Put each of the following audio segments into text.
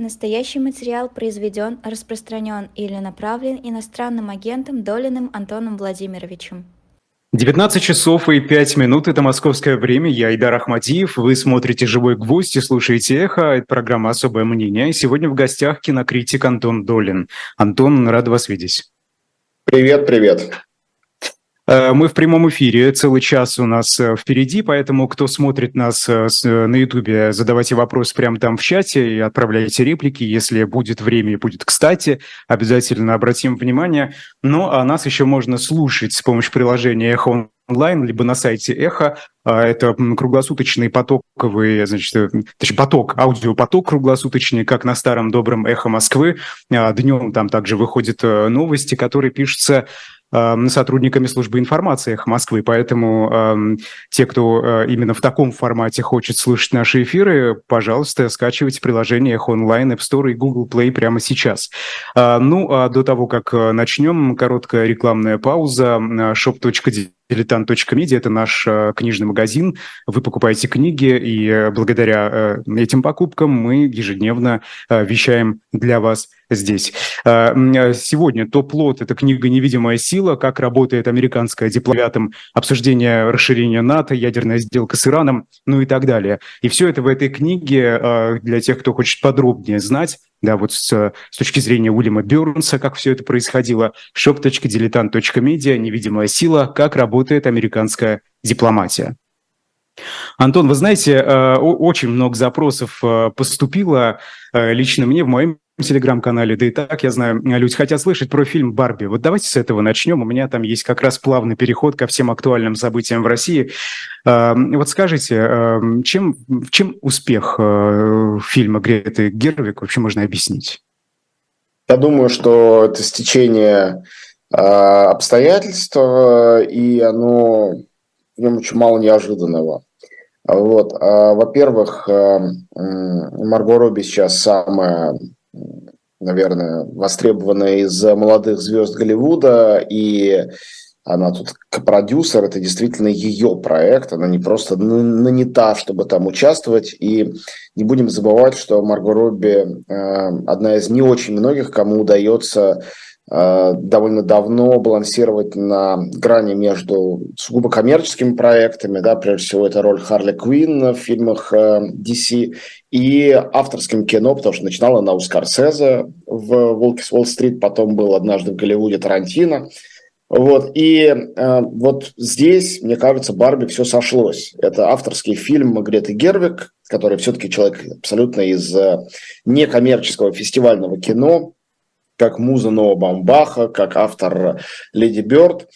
Настоящий материал произведен, распространен или направлен иностранным агентом Долиным Антоном Владимировичем. 19 часов и 5 минут – это московское время. Я Идар Ахмадиев. Вы смотрите «Живой гвоздь» и слушаете «Эхо». Это программа «Особое мнение». И сегодня в гостях кинокритик Антон Долин. Антон, рад вас видеть. Привет, привет. Э, мы в прямом эфире, целый час у нас э, впереди, поэтому кто смотрит нас э, на Ютубе, задавайте вопросы прямо там в чате и отправляйте реплики, если будет время и будет кстати, обязательно обратим внимание. Ну, а нас еще можно слушать с помощью приложения «Эхо онлайн, либо на сайте Эхо. А, это круглосуточный потоковый, значит, точнее, поток, аудиопоток круглосуточный, как на старом добром Эхо Москвы. А, Днем там также выходят новости, которые пишутся сотрудниками службы информации Москвы, поэтому э, те, кто э, именно в таком формате хочет слушать наши эфиры, пожалуйста, скачивайте приложение Эхо онлайн App Store и Google Play прямо сейчас. Э, ну, а до того, как э, начнем, короткая рекламная пауза. shop.de Дилетант.медиа – это наш э, книжный магазин. Вы покупаете книги, и э, благодаря э, этим покупкам мы ежедневно э, вещаем для вас здесь. Э, э сегодня топ-лот – это книга «Невидимая сила. Как работает американская дипломатом. Обсуждение расширения НАТО, ядерная сделка с Ираном, ну и так далее». И все это в этой книге э, для тех, кто хочет подробнее знать да, вот с, с точки зрения Уильяма Бёрнса, как все это происходило, shop.diletant.media, невидимая сила, как работает американская дипломатия. Антон, вы знаете, очень много запросов поступило лично мне в моем телеграм-канале, да и так, я знаю, люди хотят слышать про фильм «Барби». Вот давайте с этого начнем. У меня там есть как раз плавный переход ко всем актуальным событиям в России. Вот скажите, чем, чем успех фильма Греты Гервик вообще можно объяснить? Я думаю, что это стечение обстоятельств, и оно в нем очень мало неожиданного. Вот. Во-первых, Марго Робби сейчас самая наверное, востребованная из молодых звезд Голливуда, и она тут продюсер, это действительно ее проект, она не просто нанята, чтобы там участвовать, и не будем забывать, что Марго Робби э, одна из не очень многих, кому удается довольно давно балансировать на грани между сугубо коммерческими проектами, да, прежде всего это роль Харли Квинн в фильмах DC, э, и авторским кино, потому что начинала она у Скорсезе в «Волке с Уолл-стрит», потом был однажды в Голливуде Тарантино. Вот, и э, вот здесь, мне кажется, Барби все сошлось. Это авторский фильм Греты Гервик, который все-таки человек абсолютно из э, некоммерческого фестивального кино, как муза Ноа Бамбаха, как автор Леди Бёрд.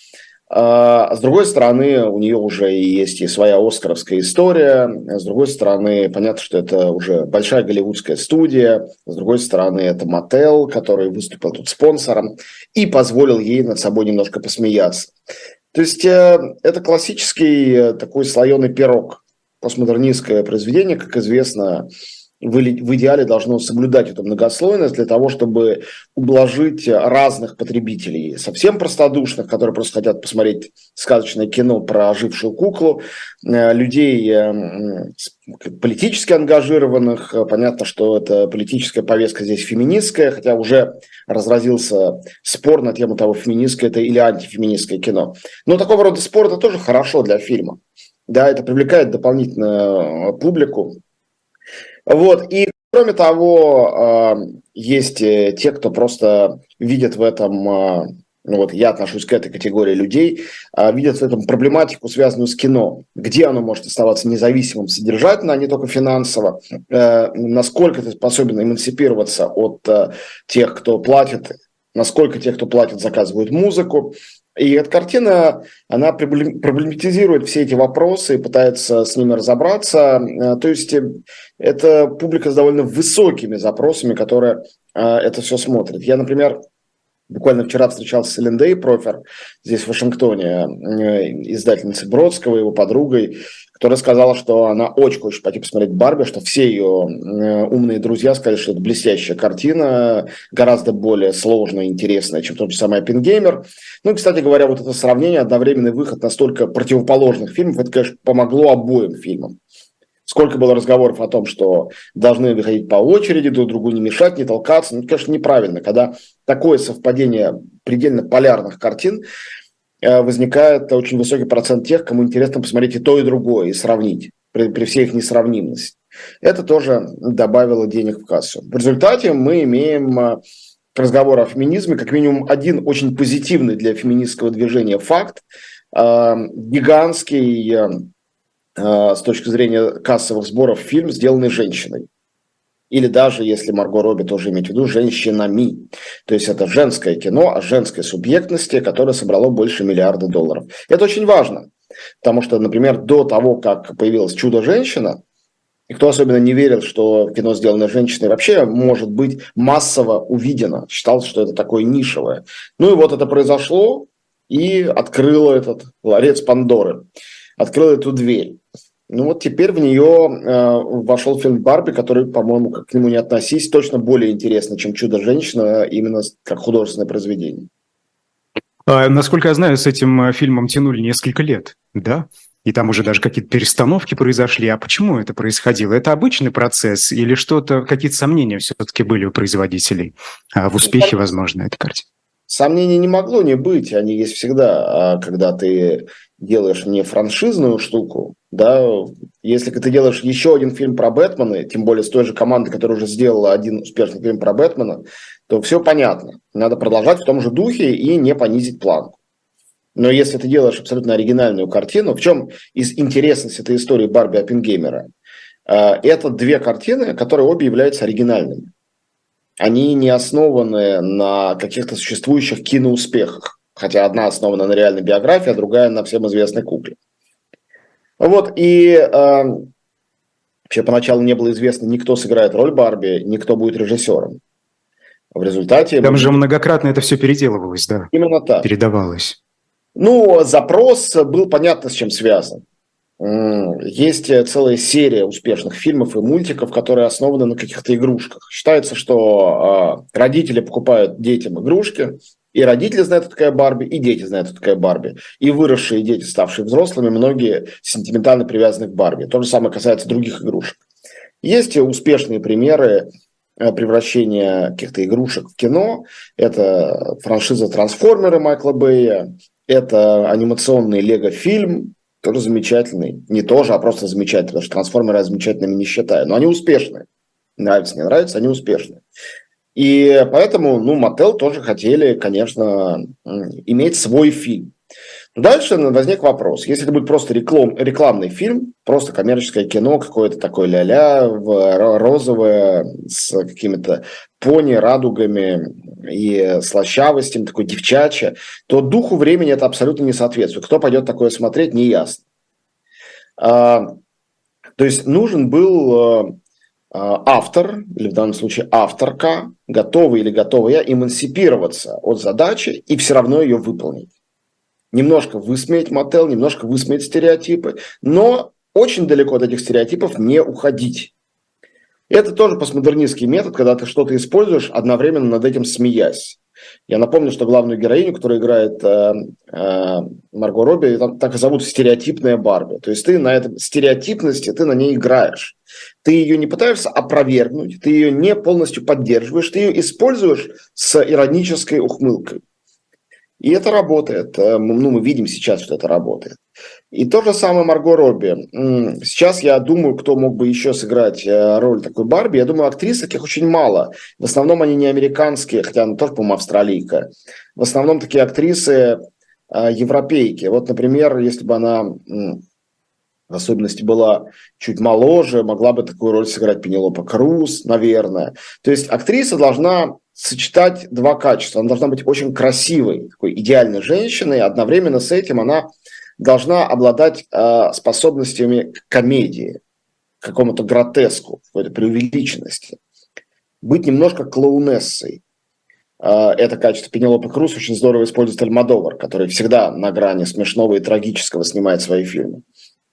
А с другой стороны, у нее уже есть и своя оскаровская история. С другой стороны, понятно, что это уже большая голливудская студия. С другой стороны, это Мотел, который выступил тут спонсором и позволил ей над собой немножко посмеяться. То есть э, это классический э, такой слоеный пирог. Постмодернистское произведение, как известно, в идеале должно соблюдать эту многослойность для того, чтобы ублажить разных потребителей, совсем простодушных, которые просто хотят посмотреть сказочное кино про ожившую куклу, э, людей э, политически ангажированных. Понятно, что эта политическая повестка здесь феминистская, хотя уже разразился спор на тему того, феминистское это или антифеминистское кино. Но такого рода спор это тоже хорошо для фильма. Да, это привлекает дополнительную публику, вот, и кроме того, есть э, те, кто просто видит в этом а, ну вот я отношусь к этой категории людей, а, видят в этом проблематику, связанную с кино. Где оно может оставаться независимым содержательно, а не только финансово. Э, насколько ты способен эмансипироваться от э, тех, кто платит, насколько те, кто платит, заказывают музыку. И эта картина, она проблематизирует все эти вопросы и пытается с ними разобраться. Э, то есть э, это публика с довольно высокими запросами, которая э, это все смотрит. Я, например, Буквально вчера встречался с Элендей Профер здесь, в Вашингтоне, издательницей Бродского, его подругой, которая сказала, что она очень хочет пойти посмотреть Барби, что все ее умные друзья сказали, что это блестящая картина, гораздо более сложная и интересная, чем тот же самый Оппенгеймер. Ну и, кстати говоря, вот это сравнение, одновременный выход настолько противоположных фильмов, это, конечно, помогло обоим фильмам. Сколько было разговоров о том, что должны выходить по очереди, друг другу не мешать, не толкаться. Ну, это, конечно, неправильно. Когда такое совпадение предельно полярных картин, э, возникает очень высокий процент тех, кому интересно посмотреть и то, и другое, и сравнить при, при всей их несравнимости. Это тоже добавило денег в кассу. В результате мы имеем э, разговор о феминизме, как минимум один очень позитивный для феминистского движения факт, э, гигантский Э, с точки зрения кассовых сборов фильм, сделанный женщиной. Или даже, если Марго Робби тоже иметь в виду, женщинами. То есть это женское кино о женской субъектности, которое собрало больше миллиарда долларов. Это очень важно. Потому что, например, до того, как появилась «Чудо-женщина», и кто особенно не верил, что кино, сделанное женщиной, вообще может быть массово увидено. Считал, что это такое нишевое. Ну и вот это произошло и открыло этот ларец Пандоры. Открыло эту дверь. Ну вот теперь в нее э, вошел фильм «Барби», который, по-моему, как к нему не относись, точно более интересно, чем «Чудо-женщина», именно как художественное произведение. А, насколько я знаю, с этим э, фильмом тянули несколько лет, да? И там уже даже какие-то перестановки произошли. А почему это происходило? Это обычный процесс или что-то, какие-то сомнения все-таки были у производителей а в успехе, возможно, этой картины? Сомнений не могло не быть, они есть всегда, а когда ты делаешь не франшизную штуку, да, если ты делаешь еще один фильм про Бэтмена, тем более с той же командой, которая уже сделала один успешный фильм про Бэтмена, то все понятно. Надо продолжать в том же духе и не понизить планку. Но если ты делаешь абсолютно оригинальную картину, в чем из интересность этой истории Барби Оппенгеймера? А, это две картины, которые обе являются оригинальными. Они не основаны на каких-то существующих киноуспехах хотя одна основана на реальной биографии, а другая на всем известной кукле. Вот, и э, вообще поначалу не было известно, никто сыграет роль Барби, никто будет режиссером. В результате... Там же многократно это все переделывалось, да? Именно так. Передавалось. Ну, запрос был понятно, с чем связан. Есть целая серия успешных фильмов и мультиков, которые основаны на каких-то игрушках. Считается, что э, родители покупают детям игрушки, и родители знают, такая Барби, и дети знают, такая Барби. И выросшие дети, ставшие взрослыми, многие сентиментально привязаны к Барби. То же самое касается других игрушек. Есть успешные примеры э, превращения каких-то игрушек в кино. Это франшиза «Трансформеры» Майкла Бэя, это анимационный Лего-фильм, тоже замечательный. Не тоже, а просто замечательный, потому что «Трансформеры» я замечательными не считаю. Но они успешные. Нравится, не нравится, они успешные. И поэтому, ну, Мотел тоже хотели, конечно, иметь свой фильм. Но дальше возник вопрос. Если это будет просто реклам, рекламный фильм, просто коммерческое кино, какое-то такое ля-ля, розовое, с какими-то пони, радугами и слащавостью, такой девчачье, то духу времени это абсолютно не соответствует. Кто пойдет такое смотреть, не ясно. А, то есть нужен был а, а, автор, или в данном случае авторка, готова или готовая эмансипироваться от задачи и все равно ее выполнить. Немножко высмеять мотел, немножко высмеять стереотипы, но очень далеко от этих стереотипов не уходить. Это тоже постмодернистский метод, когда ты что-то используешь, одновременно над этим смеясь. Я напомню, что главную героиню, которая играет э, э, Марго Робби, там, так и зовут стереотипная Барби. То есть ты на этом стереотипности, ты на ней играешь. Ты ее не пытаешься опровергнуть, ты ее не полностью поддерживаешь, ты ее используешь с иронической ухмылкой. И это работает. Э, ну, мы видим сейчас, что это работает. И то же самое Марго Робби. Сейчас я думаю, кто мог бы еще сыграть э, роль такой Барби. Я думаю, актрис таких очень мало. В основном они не американские, хотя она тоже, по-моему, австралийка. В основном такие актрисы э, европейки. Вот, например, если бы она в особенности была чуть моложе, могла бы такую роль сыграть Пенелопа Круз, наверное. То есть актриса должна сочетать два качества. Она должна быть очень красивой, такой идеальной женщиной, одновременно с этим она должна обладать э, способностями к комедии, к какому-то гротеску, какой-то преувеличенности. Быть немножко клоунессой. Э, это качество Пенелопы Круз очень здорово использует Альмадовар, который всегда на грани смешного и трагического снимает свои фильмы.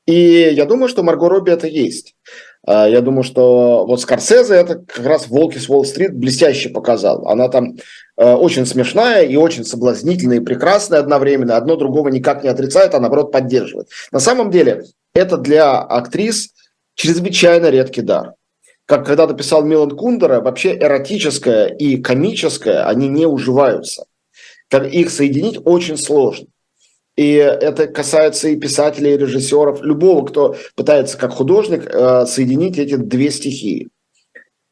И я думаю, что Марго Робби это есть. А, я думаю, что вот Скорсезе это как раз «Волки с Уолл-стрит» блестяще показал. Она там э, очень смешная и очень соблазнительная и прекрасная одновременно. Одно другого никак не отрицает, а наоборот поддерживает. На самом деле это для актрис чрезвычайно редкий дар. Как когда-то писал Милан Кундера, вообще эротическое и комическое, они не уживаются. Их соединить очень сложно. И это касается и писателей, и режиссеров, любого, кто пытается как художник э, соединить эти две стихии.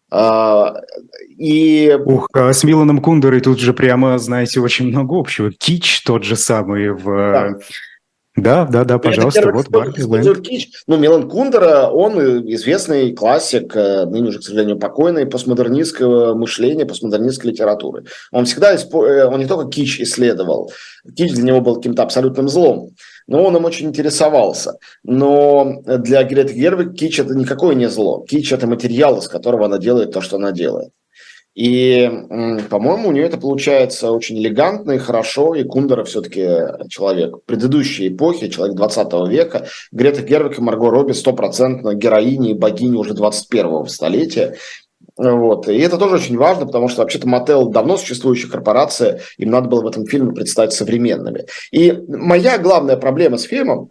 А, и... Ух, а с Миланом Кундерой тут же прямо, знаете, очень много общего. Кич тот же самый в... Да. Да, да, да, пожалуйста, это, вот Барби Кич. Ну, Милан Кундера, он известный классик, э, ныне уже, к сожалению, покойный, постмодернистского мышления, постмодернистской литературы. Он всегда, э, он не только кич исследовал, кич для него был каким-то абсолютным злом, но он им очень интересовался. Но для Греты Гервик кич – это никакое не зло. Кич – это материал, из которого она делает то, что она делает. И, по-моему, у нее это получается очень элегантно и хорошо. И Кундера все-таки человек предыдущей эпохи, человек 20 века. Грета Гервик и Марго Робби стопроцентно героини и богини уже 21-го столетия. Вот. И это тоже очень важно, потому что вообще-то Мотел давно существующая корпорация, им надо было в этом фильме представить современными. И моя главная проблема с фильмом,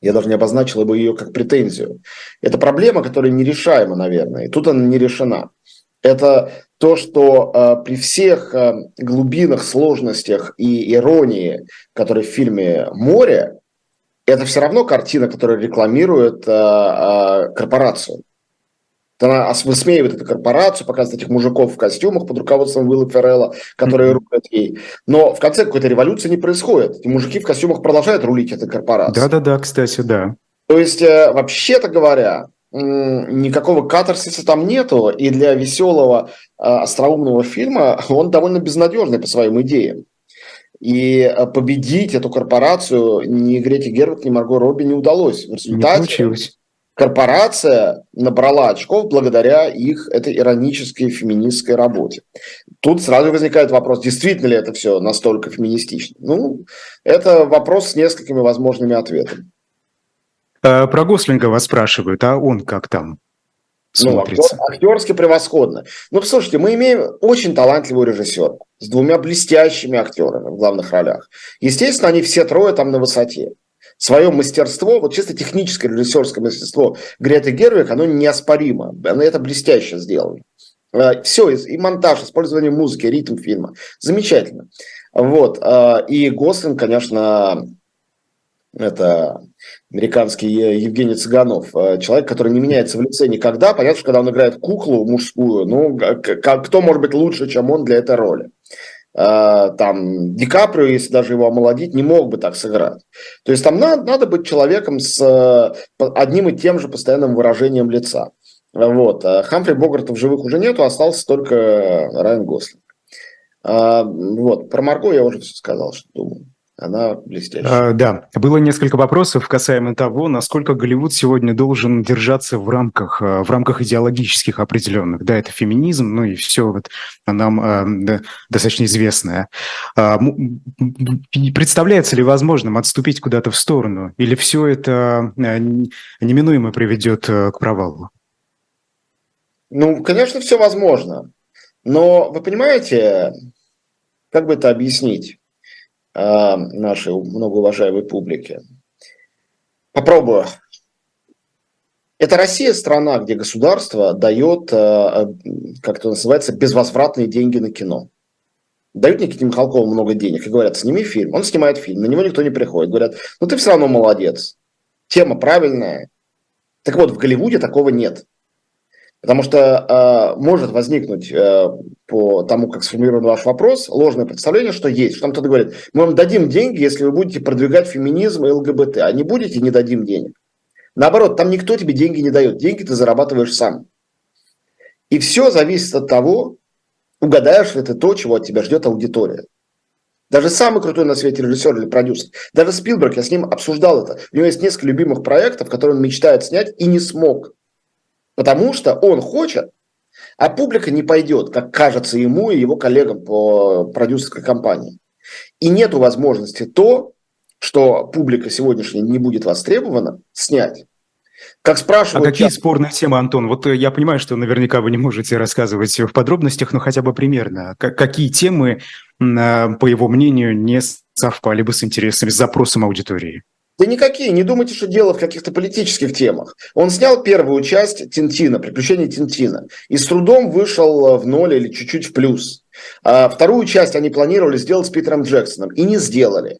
я даже не обозначила бы ее как претензию, это проблема, которая нерешаема, наверное, и тут она не решена это то, что э, при всех э, глубинах, сложностях и иронии, которые в фильме «Море», это все равно картина, которая рекламирует э, э, корпорацию. Она высмеивает эту корпорацию, показывает этих мужиков в костюмах под руководством Уилла Феррелла, которые mm-hmm. рулят ей. Но в конце какой-то революции не происходит. И мужики в костюмах продолжают рулить этой корпорацией. Да-да-да, кстати, да. То есть, э, вообще-то говоря, никакого катарсиса там нету, и для веселого а, остроумного фильма он довольно безнадежный по своим идеям. И а, победить эту корпорацию ни Грете Гервик, ни Марго Робби не удалось. В результате не корпорация набрала очков благодаря их этой иронической феминистской работе. Тут сразу возникает вопрос, действительно ли это все настолько феминистично? Ну, это вопрос с несколькими возможными ответами. Э, про Гослинга вас спрашивают, а он как там? Смотрится. Ну, актер, актерски превосходно. Ну, послушайте, мы имеем очень талантливую режиссерку с двумя блестящими актерами в главных ролях. Естественно, они все трое там на высоте. Свое мастерство, вот чисто техническое режиссерское мастерство Греты Гервик, оно неоспоримо. Оно это блестяще сделано. Э, все, и монтаж, использование музыки, ритм фильма. Замечательно. Вот. Э, и Гослинг, конечно, это американский Евгений Цыганов, э, человек, который не меняется в лице никогда. Понятно, что когда он играет куклу мужскую, ну, кто может быть лучше, чем он для этой роли? Э, там Ди Каприо, если даже его омолодить, не мог бы так сыграть. То есть там надо, надо быть человеком с э, одним и тем же постоянным выражением лица. Вот. Хамфри Богарта в живых уже нету, остался только Райан Гослинг. Вот. Про Марго я уже все сказал, что думаю. Она блестящая. А, да, было несколько вопросов касаемо того, насколько Голливуд сегодня должен держаться в рамках, а, в рамках идеологических определенных. Да, это феминизм, ну и все вот нам а, да, достаточно известное. А, представляется ли возможным отступить куда-то в сторону, или все это неминуемо приведет к провалу? Ну, конечно, все возможно. Но вы понимаете, как бы это объяснить? Э, нашей многоуважаемой публике. Попробую. Это Россия страна, где государство дает, э, как это называется, безвозвратные деньги на кино. Дают Никите Михалкову много денег и говорят, сними фильм. Он снимает фильм, на него никто не приходит. Говорят, ну ты все равно молодец. Тема правильная. Так вот, в Голливуде такого нет. Потому что э, может возникнуть э, по тому, как сформирован ваш вопрос, ложное представление, что есть. Что там кто-то говорит, мы вам дадим деньги, если вы будете продвигать феминизм и ЛГБТ, а не будете, не дадим денег. Наоборот, там никто тебе деньги не дает, деньги ты зарабатываешь сам. И все зависит от того, угадаешь ли ты то, чего от тебя ждет аудитория. Даже самый крутой на свете режиссер или продюсер. Даже Спилберг, я с ним обсуждал это. У него есть несколько любимых проектов, которые он мечтает снять и не смог. Потому что он хочет, а публика не пойдет, как кажется ему и его коллегам по продюсерской компании. И нет возможности то, что публика сегодняшняя не будет востребована, снять. Как спрашивают... А какие часто... спорные темы, Антон? Вот я понимаю, что наверняка вы не можете рассказывать в подробностях, но хотя бы примерно. Какие темы, по его мнению, не совпали бы с интересами, с запросом аудитории? Да никакие, не думайте, что дело в каких-то политических темах. Он снял первую часть Тинтина, «Приключения Тинтина», и с трудом вышел в ноль или чуть-чуть в плюс. А вторую часть они планировали сделать с Питером Джексоном, и не сделали.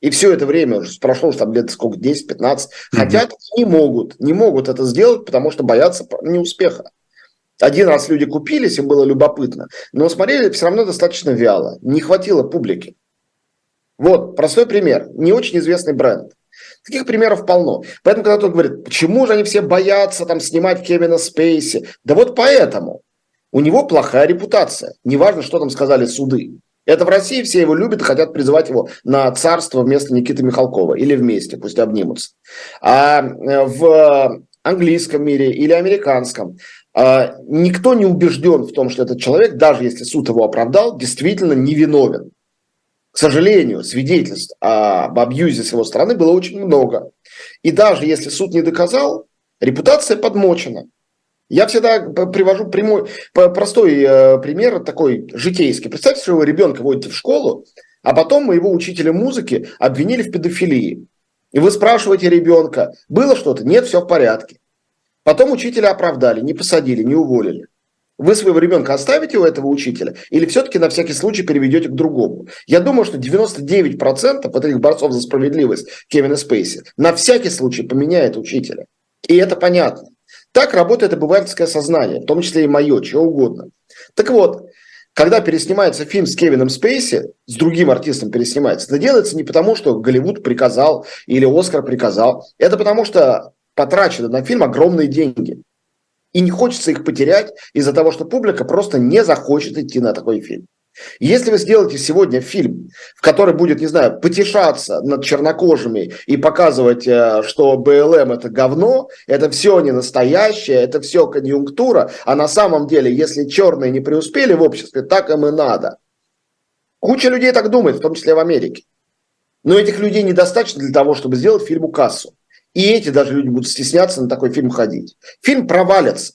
И все это время уже прошло уже там лет сколько, 10-15. Mm-hmm. Хотят, не могут. Не могут это сделать, потому что боятся неуспеха. Один раз люди купились, им было любопытно, но смотрели все равно достаточно вяло. Не хватило публики. Вот, простой пример. Не очень известный бренд. Таких примеров полно. Поэтому, когда кто-то говорит, почему же они все боятся там снимать Кевина Спейси? Да вот поэтому. У него плохая репутация. Неважно, что там сказали суды. Это в России все его любят и хотят призывать его на царство вместо Никиты Михалкова. Или вместе, пусть обнимутся. А э, в английском мире или американском а, никто не убежден в том, что этот человек, даже если суд его оправдал, действительно невиновен. К сожалению, свидетельств об абьюзе с его стороны было очень много. И даже если суд не доказал, репутация подмочена. Я всегда привожу прямой, простой э, пример, такой житейский. Представьте, что вы ребенка водите в школу, а потом моего учителя музыки обвинили в педофилии. И вы спрашиваете ребенка, было что-то? Нет, все в порядке. Потом учителя оправдали, не посадили, не уволили. Вы своего ребенка оставите у этого учителя или все-таки на всякий случай переведете к другому? Я думаю, что 99% вот этих борцов за справедливость Кевина Спейси на всякий случай поменяет учителя. И это понятно. Так работает обывательское сознание, в том числе и мое, чего угодно. Так вот, когда переснимается фильм с Кевином Спейси, с другим артистом переснимается, это делается не потому, что Голливуд приказал или Оскар приказал. Это потому, что потрачены на фильм огромные деньги. И не хочется их потерять из-за того, что публика просто не захочет идти на такой фильм. Если вы сделаете сегодня фильм, в который будет, не знаю, потешаться над чернокожими и показывать, э, что БЛМ это говно, это все не настоящее, это все конъюнктура, а на самом деле, если черные не преуспели в обществе, так им и надо. Куча людей так думает, в том числе в Америке. Но этих людей недостаточно для того, чтобы сделать фильму кассу. И эти даже люди будут стесняться на такой фильм ходить. Фильм провалится.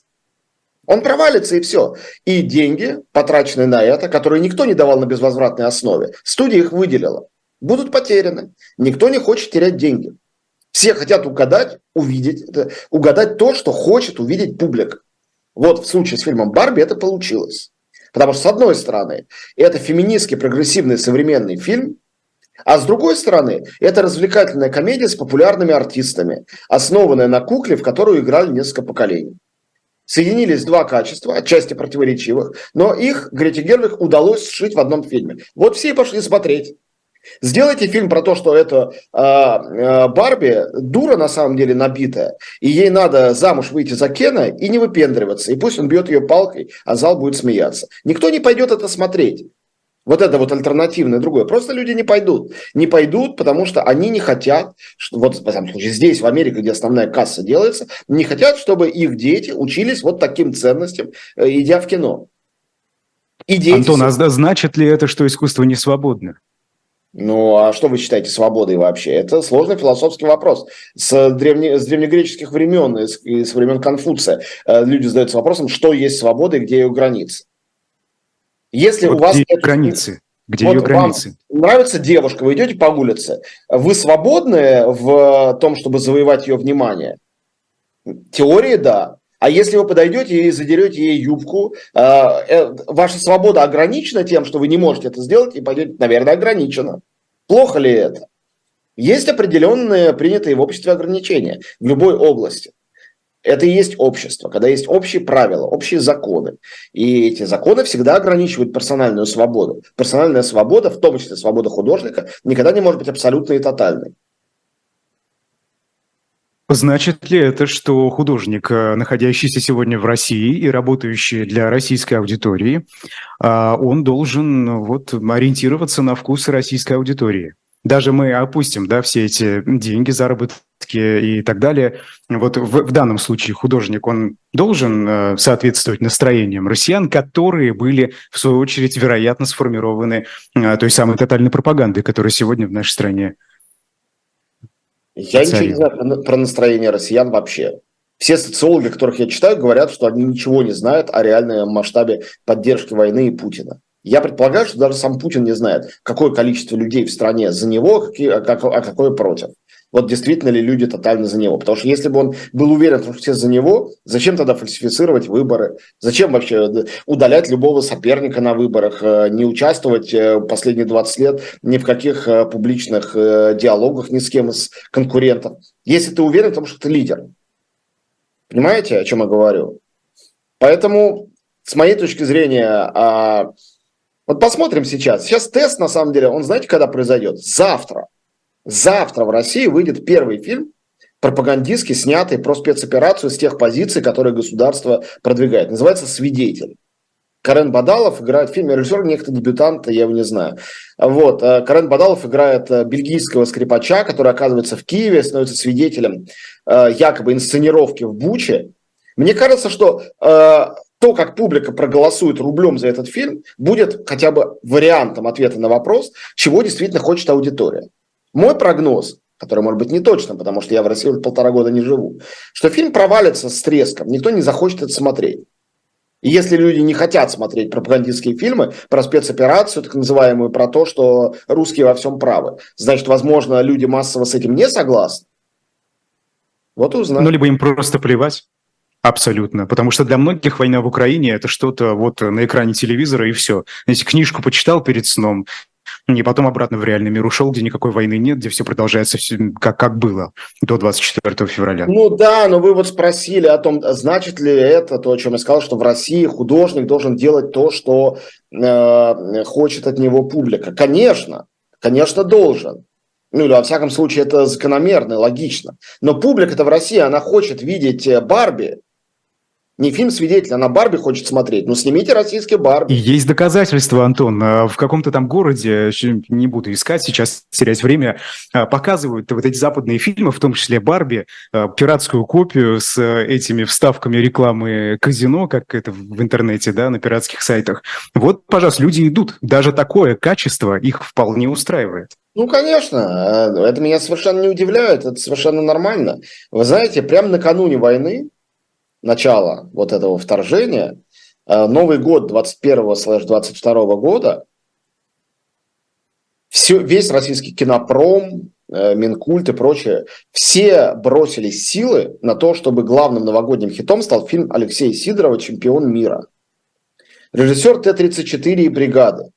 Он провалится и все. И деньги, потраченные на это, которые никто не давал на безвозвратной основе, студия их выделила, будут потеряны. Никто не хочет терять деньги. Все хотят угадать, увидеть, угадать то, что хочет увидеть публика. Вот в случае с фильмом «Барби» это получилось. Потому что, с одной стороны, это феминистский, прогрессивный, современный фильм, а с другой стороны, это развлекательная комедия с популярными артистами, основанная на кукле, в которую играли несколько поколений. Соединились два качества, отчасти противоречивых, но их Грете Гервих удалось сшить в одном фильме. Вот все и пошли смотреть. Сделайте фильм про то, что это э, э, Барби дура на самом деле набитая, и ей надо замуж выйти за Кена и не выпендриваться, и пусть он бьет ее палкой, а зал будет смеяться. Никто не пойдет это смотреть. Вот это вот альтернативное другое. Просто люди не пойдут. Не пойдут, потому что они не хотят, что, вот в этом случае здесь, в Америке, где основная касса делается, не хотят, чтобы их дети учились вот таким ценностям, э, идя в кино. И дети... Антон, а значит ли это, что искусство не свободно? Ну, а что вы считаете свободой вообще? Это сложный философский вопрос. С, древне, с древнегреческих времен, с, с времен Конфуция э, люди задаются вопросом, что есть свобода и где ее границы. Если вот у вас где нет границы, где вот ее границы? Вам нравится девушка, вы идете по улице, вы свободны в том, чтобы завоевать ее внимание? Теории да. А если вы подойдете и задерете ей юбку, э, э, ваша свобода ограничена тем, что вы не можете это сделать, и пойдете, наверное, ограничена. Плохо ли это? Есть определенные принятые в обществе ограничения в любой области. Это и есть общество, когда есть общие правила, общие законы. И эти законы всегда ограничивают персональную свободу. Персональная свобода, в том числе свобода художника, никогда не может быть абсолютной и тотальной. Значит ли это, что художник, э, находящийся сегодня в России и работающий для российской аудитории, а, он должен вот ориентироваться на вкус российской аудитории? Даже мы опустим да, все эти деньги, заработки и так далее. Вот в, в данном случае художник, он должен э, соответствовать настроениям россиян, которые были, в свою очередь, вероятно, сформированы э, той самой тотальной пропагандой, которая сегодня в нашей стране. Я ничего не знаю про настроение россиян вообще. Все социологи, которых я читаю, говорят, что они ничего не знают о реальном масштабе поддержки войны и Путина. Я предполагаю, что даже сам Путин не знает, какое количество людей в стране за него, а, а какое против. Вот действительно ли люди тотально за него. Потому что если бы он был уверен, что все за него, зачем тогда фальсифицировать выборы? Зачем вообще удалять любого соперника на выборах, э, не участвовать э, последние 20 лет ни в каких э, публичных диалогах ни с кем из конкурентов? Если ты уверен в том, что ты лидер. Понимаете, о чем я говорю? Поэтому, с моей точки зрения, а, вот посмотрим сейчас. Сейчас тест, на самом деле, он знаете, когда произойдет? Завтра. Завтра в России выйдет первый фильм, пропагандистский, снятый про спецоперацию с тех позиций, которые государство продвигает. Называется «Свидетель». Карен Бадалов играет в фильме, режиссер некто дебютант, я его не знаю. Вот, э, Карен Бадалов играет э, бельгийского скрипача, который оказывается в Киеве, становится свидетелем э, якобы инсценировки в Буче. Мне кажется, что то, как публика проголосует рублем за этот фильм, будет хотя бы вариантом ответа на вопрос, чего действительно хочет аудитория. Мой прогноз, который может быть не точным, потому что я в России уже полтора года не живу, что фильм провалится с треском, никто не захочет это смотреть. И если люди не хотят смотреть пропагандистские фильмы про спецоперацию, так называемую, про то, что русские во всем правы, значит, возможно, люди массово с этим не согласны. Вот узнаем. Ну, либо им просто плевать. Абсолютно. Потому что для многих война в Украине это что-то вот на экране телевизора и все. Если книжку почитал перед сном, и потом обратно в реальный мир ушел, где никакой войны нет, где все продолжается как, как было до 24 февраля. Ну да, но вы вот спросили о том, значит ли это то, о чем я сказал, что в России художник должен делать то, что э, хочет от него публика. Конечно, конечно должен. Ну, или, во всяком случае, это закономерно, логично. Но публика-то в России, она хочет видеть э, Барби, не фильм «Свидетель», она Барби хочет смотреть. Ну, снимите российский Барби. И есть доказательства, Антон. А, в каком-то там городе, не буду искать сейчас, терять время, а, показывают вот эти западные фильмы, в том числе «Барби», а, пиратскую копию с этими вставками рекламы казино, как это в интернете, да, на пиратских сайтах. Вот, пожалуйста, люди идут. Даже такое качество их вполне устраивает. Ну, конечно, это меня совершенно не удивляет, это совершенно нормально. Вы знаете, прямо накануне войны начала вот этого вторжения, э, Новый год 21-22 года, все, весь российский кинопром, э, Минкульт и прочее, все бросили силы на то, чтобы главным новогодним хитом стал фильм Алексея Сидорова «Чемпион мира». Режиссер Т-34 и «Бригады».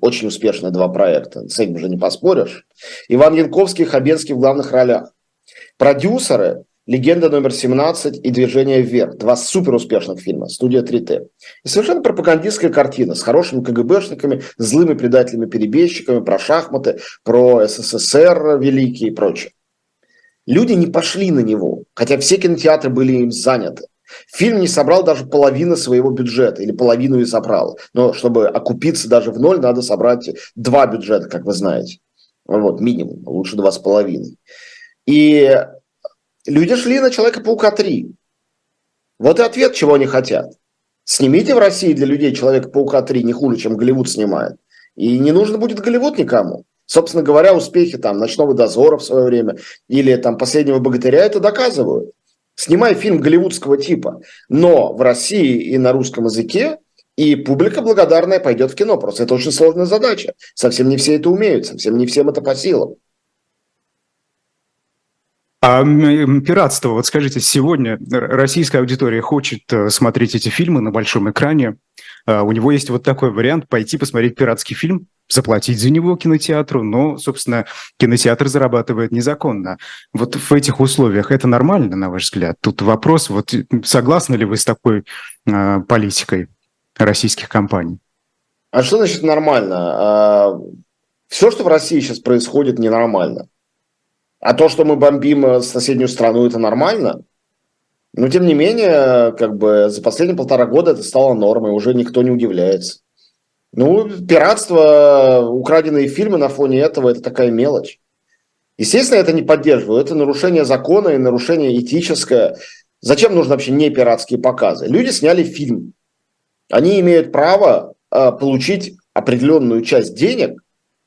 Очень успешные два проекта, с этим уже не поспоришь. Иван Янковский и Хабенский в главных ролях. Продюсеры «Легенда номер 17» и «Движение вверх». Два супер успешных фильма, студия 3Т. И совершенно пропагандистская картина с хорошими КГБшниками, злыми предателями-перебежчиками, про шахматы, про СССР великий и прочее. Люди не пошли на него, хотя все кинотеатры были им заняты. Фильм не собрал даже половину своего бюджета, или половину и собрал. Но чтобы окупиться даже в ноль, надо собрать два бюджета, как вы знаете. Вот, минимум, лучше два с половиной. И Люди шли на Человека-паука 3. Вот и ответ, чего они хотят. Снимите в России для людей Человека-паука 3 не хуже, чем Голливуд снимает. И не нужно будет Голливуд никому. Собственно говоря, успехи там «Ночного дозора» в свое время или там «Последнего богатыря» это доказывают. Снимай фильм голливудского типа, но в России и на русском языке, и публика благодарная пойдет в кино. Просто это очень сложная задача. Совсем не все это умеют, совсем не всем это по силам. А пиратство, вот скажите, сегодня российская аудитория хочет э, смотреть эти фильмы на большом экране. А у него есть вот такой вариант пойти посмотреть пиратский фильм, заплатить за него кинотеатру, но, собственно, кинотеатр зарабатывает незаконно. Вот в этих условиях это нормально, на ваш взгляд? Тут вопрос, вот согласны ли вы с такой э, политикой российских компаний? А что значит нормально? А, все, что в России сейчас происходит, ненормально. А то, что мы бомбим э, соседнюю страну, это нормально. Но, тем не менее, как бы за последние полтора года это стало нормой, уже никто не удивляется. Ну, пиратство, украденные фильмы на фоне этого – это такая мелочь. Естественно, это не поддерживаю. Это нарушение закона и нарушение этическое. Зачем нужны вообще не пиратские показы? Люди сняли фильм. Они имеют право э, получить определенную часть денег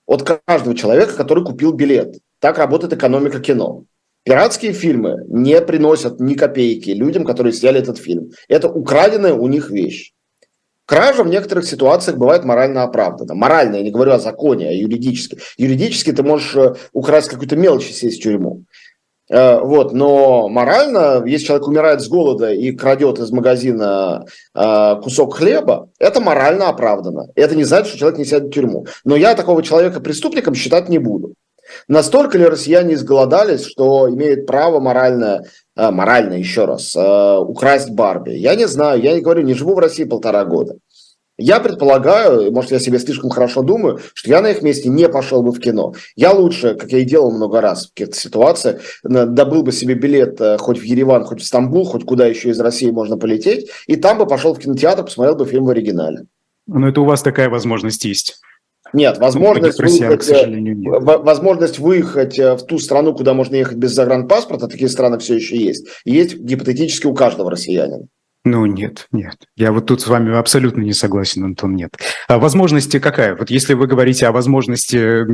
от каждого человека, который купил билет. Так работает экономика кино. Пиратские фильмы не приносят ни копейки людям, которые сняли этот фильм. Это украденная у них вещь. Кража в некоторых ситуациях бывает морально оправдана. Морально, я не говорю о законе, а юридически. Юридически ты можешь э, украсть какую-то мелочь и сесть в тюрьму. Э, вот, но морально, если человек умирает с голода и крадет из магазина э, кусок хлеба, это морально оправдано. Это не значит, что человек не сядет в тюрьму. Но я такого человека преступником считать не буду. Настолько ли россияне изголодались, что имеют право морально, э, морально еще раз, э, украсть Барби? Я не знаю, я не говорю, не живу в России полтора года. Я предполагаю, может, я себе слишком хорошо думаю, что я на их месте не пошел бы в кино. Я лучше, как я и делал много раз в каких-то ситуациях, добыл бы себе билет э, хоть в Ереван, хоть в Стамбул, хоть куда еще из России можно полететь, и там бы пошел в кинотеатр, посмотрел бы фильм в оригинале. Но это у вас такая возможность есть. Нет, возможность, россиян, выехать, к сожалению, нет. возможность выехать э, в ту страну, куда можно ехать без загранпаспорта, такие страны все еще есть. Есть гипотетически у каждого россиянина. Ну, нет, нет. Я вот тут с вами абсолютно не согласен, Антон, нет. А возможности какая? Вот если вы говорите о возможности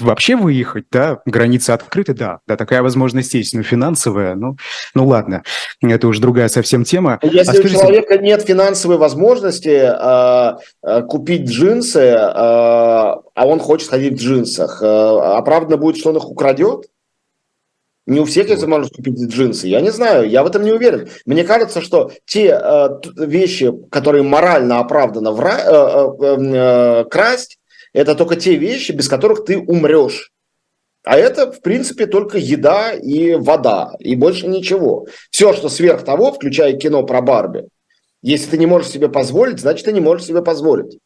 вообще выехать, да, границы открыты, да, да, такая возможность есть, но финансовая, ну, ну ладно, это уже другая совсем тема. Если а скажите... у человека нет финансовой возможности э, э, купить джинсы, э, а он хочет ходить в джинсах, э, оправданно будет, что он их украдет? Не у всех есть возможность купить джинсы. Я не знаю, я в этом не уверен. Мне кажется, что те э, вещи, которые морально оправданно вра- э, э, эм, э, красть, это только те вещи, без которых ты умрешь. А это, в принципе, только еда и вода, и больше ничего. Все, что сверх того, включая кино про Барби, если ты не можешь себе позволить, значит, ты не можешь себе позволить.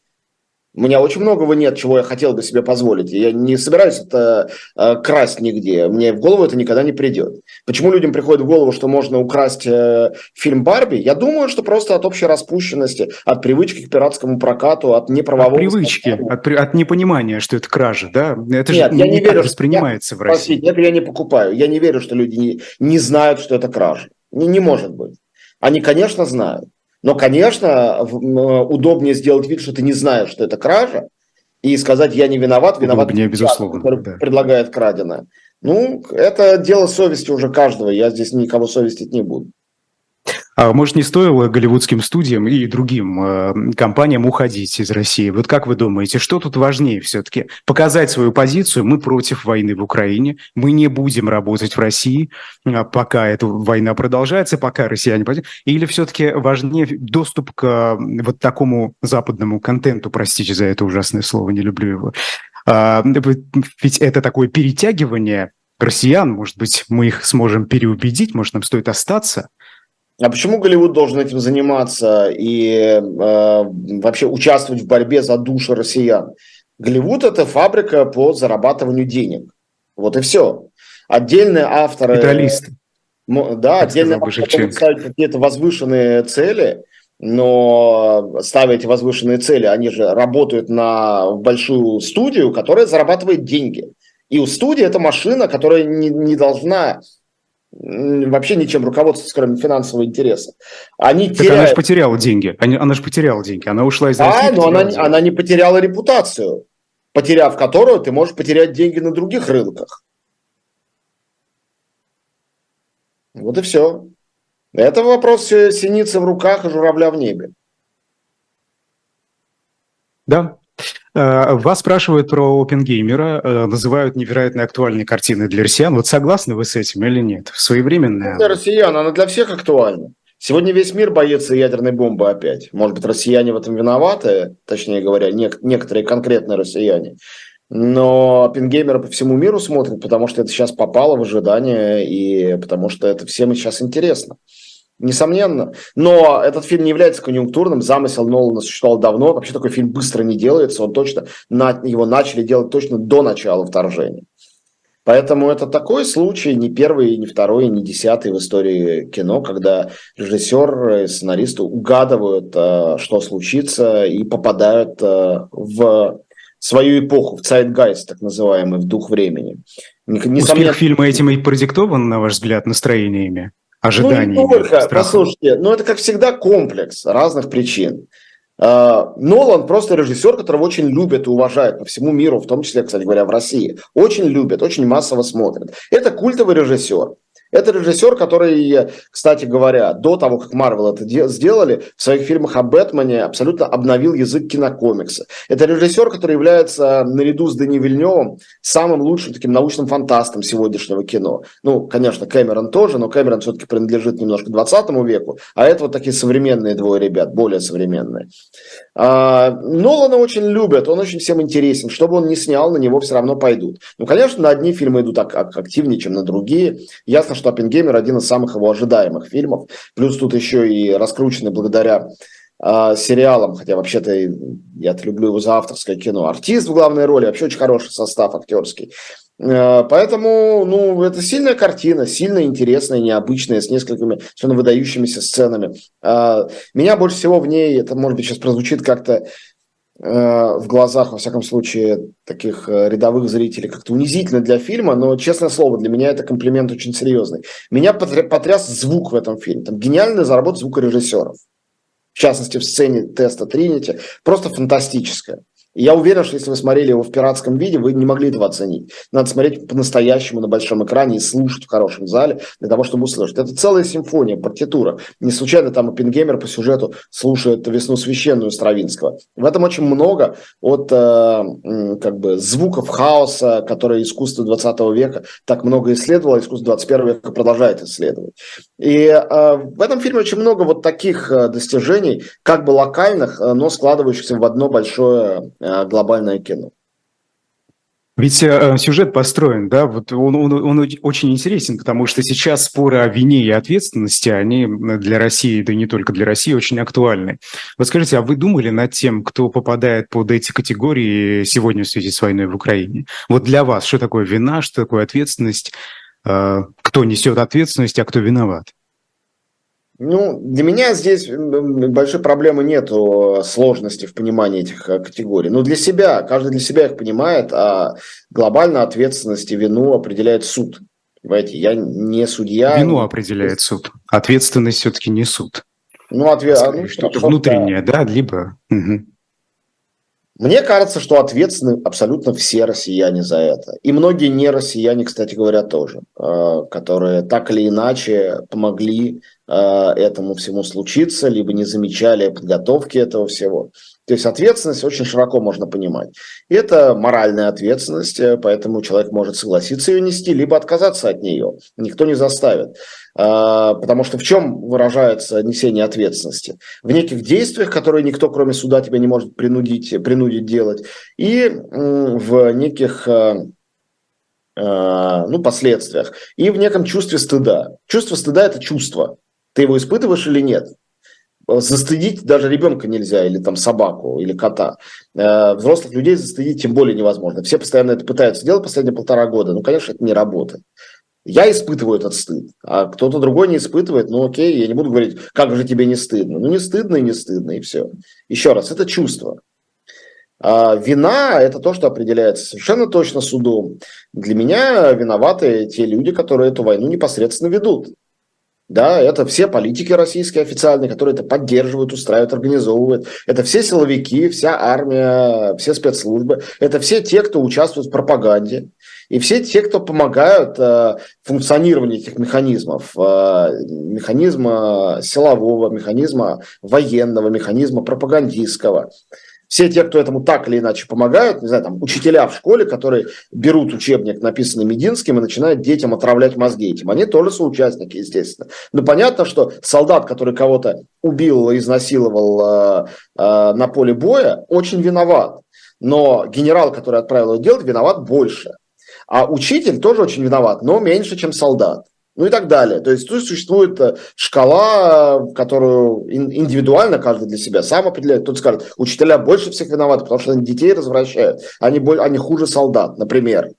У меня очень многого нет, чего я хотел бы себе позволить. Я не собираюсь это э, красть нигде. Мне в голову это никогда не придет. Почему людям приходит в голову, что можно украсть э, фильм Барби? Я думаю, что просто от общей распущенности, от привычки к пиратскому прокату, от неправового... От привычки, от, от непонимания, что это кража, да? Это нет, же я не, не верю, воспринимается я, в России. Нет, я не покупаю. Я не верю, что люди не, не знают, что это кража. Не, не может быть. Они, конечно, знают. Но, конечно, удобнее сделать вид, что ты не знаешь, что это кража, и сказать, я не виноват, виноват удобнее, безусловно, который да. предлагает краденое. Ну, это дело совести уже каждого, я здесь никого совестить не буду. А может, не стоило голливудским студиям и другим э, компаниям уходить из России? Вот как вы думаете, что тут важнее все-таки? Показать свою позицию, мы против войны в Украине, мы не будем работать в России, а пока эта война продолжается, пока россияне... Или все-таки важнее доступ к вот такому западному контенту, простите за это ужасное слово, не люблю его. А, ведь это такое перетягивание россиян, может быть, мы их сможем переубедить, может, нам стоит остаться – а почему Голливуд должен этим заниматься и э, вообще участвовать в борьбе за души россиян? Голливуд – это фабрика по зарабатыванию денег. Вот и все. Отдельные авторы... Капиталисты. Да, отдельные авторы ставить какие-то возвышенные цели, но ставя эти возвышенные цели, они же работают на большую студию, которая зарабатывает деньги. И у студии это машина, которая не, не должна вообще ничем руководствоваться, кроме финансового интереса. Они так теряют... она же потеряла деньги. Она, она же потеряла деньги. Она ушла из России. А, но она, она не потеряла репутацию, потеряв которую ты можешь потерять деньги на других рынках. Вот и все. Это вопрос синицы в руках и журавля в небе. Да, Э, вас спрашивают про Опенгеймера, э, называют невероятно актуальной картиной для россиян. Вот согласны вы с этим или нет? Своевременная? Для россиян она для всех актуальна. Сегодня весь мир боится ядерной бомбы опять. Может быть, россияне в этом виноваты, точнее говоря, нек- некоторые конкретные россияне. Но Оппенгеймера по всему миру смотрят, потому что это сейчас попало в ожидание, и потому что это всем сейчас интересно. Несомненно. Но этот фильм не является конъюнктурным. Замысел Нолана существовал давно. Вообще такой фильм быстро не делается. Он точно, на, его начали делать точно до начала вторжения. Поэтому это такой случай, не первый, не второй, не десятый в истории кино, когда режиссер и сценаристы угадывают, э, что случится, и попадают э, в свою эпоху, в Zeitgeist, так называемый, в дух времени. Несомненно... Успех фильма этим и продиктован, на ваш взгляд, настроениями? Ожиданий. Ну, не только, послушайте, ну это как всегда комплекс разных причин. А, Нолан просто режиссер, которого очень любят и уважают по всему миру, в том числе, кстати говоря, в России. Очень любят, очень массово смотрят. Это культовый режиссер. Это режиссер, который, кстати говоря, до того, как Марвел это сделали, в своих фильмах о Бэтмене абсолютно обновил язык кинокомикса. Это режиссер, который является, наряду с Дани Вильневым, самым лучшим таким научным фантастом сегодняшнего кино. Ну, конечно, Кэмерон тоже, но Кэмерон все-таки принадлежит немножко 20 веку, а это вот такие современные двое ребят, более современные. А, Нолана очень любят, он очень всем интересен. Что бы он ни снял, на него все равно пойдут. Ну, конечно, на одни фильмы идут активнее, чем на другие. Ясно, что «Оппенгеймер» один из самых его ожидаемых фильмов. Плюс тут еще и раскрученный благодаря э, сериалам, хотя вообще-то я люблю его за авторское кино. Артист в главной роли, вообще очень хороший состав актерский. Э, поэтому, ну, это сильная картина, сильно интересная, необычная, с несколькими совершенно выдающимися сценами. Э, меня больше всего в ней, это, может быть, сейчас прозвучит как-то в глазах, во всяком случае, таких э, рядовых зрителей как-то унизительно для фильма, но, честное слово, для меня это комплимент очень серьезный. Меня потряс звук в этом фильме. Там гениальная заработка звукорежиссеров. В частности, в сцене теста Тринити. Просто фантастическая я уверен, что если вы смотрели его в пиратском виде, вы не могли этого оценить. Надо смотреть по-настоящему на большом экране и слушать в хорошем зале для того, чтобы услышать. Это целая симфония, партитура. Не случайно там Оппенгеймер по сюжету слушает «Весну священную» Стравинского. В этом очень много от э, как бы звуков хаоса, которые искусство 20 века так много исследовало, искусство 21 века продолжает исследовать. И э, в этом фильме очень много вот таких э, достижений, как бы локальных, но складывающихся в одно большое глобальное кино. Ведь э, сюжет построен, да, вот он, он, он очень интересен, потому что сейчас споры о вине и ответственности, они для России, да и не только для России, очень актуальны. Вот скажите, а вы думали над тем, кто попадает под эти категории сегодня в связи с войной в Украине? Вот для вас, что такое вина, что такое ответственность, э, кто несет ответственность, а кто виноват? Ну, для меня здесь большой проблемы нет сложности в понимании этих э, категорий. Но для себя, каждый для себя их понимает, а глобально ответственность и вину определяет суд. Понимаете, я не судья. Вину определяет суд. Ответственность все-таки не суд. Ну, ответ... ну, что-то внутреннее, да, либо... Угу. Мне кажется, что ответственны абсолютно все россияне за это. И многие не россияне, кстати говоря, тоже, э, которые так или иначе помогли э, этому всему случиться, либо не замечали подготовки этого всего. То есть ответственность очень широко можно понимать. Это моральная ответственность, э, поэтому человек может согласиться ее нести, либо отказаться от нее. Никто не заставит. А, потому что в чем выражается несение ответственности? В неких действиях, которые никто, кроме суда, тебя не может принудить, принудить делать, и в неких ну, последствиях, и в неком чувстве стыда. Чувство стыда – это чувство. Ты его испытываешь или нет? Застыдить даже ребенка нельзя, или там собаку, или кота. Взрослых людей застыдить тем более невозможно. Все постоянно это пытаются делать последние полтора года. Ну, конечно, это не работает. Я испытываю этот стыд, а кто-то другой не испытывает, ну окей, я не буду говорить, как же тебе не стыдно. Ну не стыдно и не стыдно, и все. Еще раз, это чувство. А вина – это то, что определяется совершенно точно судом. Для меня виноваты те люди, которые эту войну непосредственно ведут. Да, это все политики российские официальные, которые это поддерживают, устраивают, организовывают. Это все силовики, вся армия, все спецслужбы. Это все те, кто участвует в пропаганде. И все те, кто помогают э, функционированию этих механизмов, э, механизма силового, механизма военного, механизма пропагандистского, все те, кто этому так или иначе помогают, не знаю, там, учителя в школе, которые берут учебник, написанный Мединским, и начинают детям отравлять мозги этим, они тоже соучастники, естественно. Но понятно, что солдат, который кого-то убил, изнасиловал э, э, на поле боя, очень виноват. Но генерал, который отправил его делать, виноват больше. А учитель тоже очень виноват, но меньше, чем солдат. Ну и так далее. То есть тут существует э, шкала, которую индивидуально каждый для себя сам определяет. Тут скажет, учителя больше всех виноваты, потому что они детей развращают. Они, они хуже солдат, например.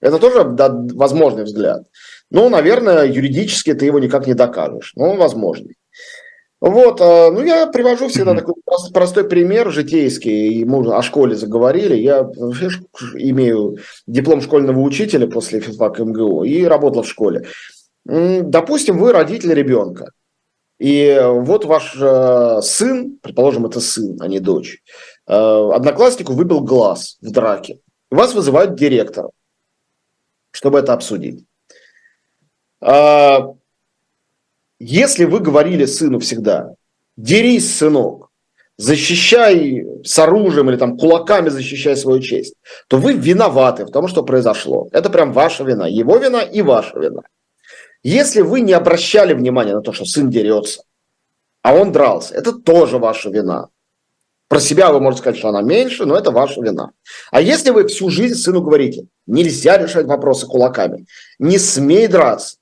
Это тоже да, возможный взгляд. Ну, наверное, юридически ты его никак не докажешь. Но он возможный. Вот, а, ну я привожу всегда mm-hmm. такой простой пример житейский, и мы о школе заговорили. Я имею диплом школьного учителя после физфака МГУ и работал в школе. Допустим, вы родитель ребенка, и вот ваш э, сын, предположим, это сын, а не дочь, э, однокласснику выбил глаз в драке. Вас вызывают директора, чтобы это обсудить. А, если вы говорили сыну всегда, дерись, сынок, защищай с оружием или там кулаками защищай свою честь, то вы виноваты в том, что произошло. Это прям ваша вина. Его вина и ваша вина. Если вы не обращали внимания на то, что сын дерется, а он дрался, это тоже ваша вина. Про себя вы можете сказать, что она меньше, но это ваша вина. А если вы всю жизнь сыну говорите, нельзя решать вопросы кулаками, не смей драться,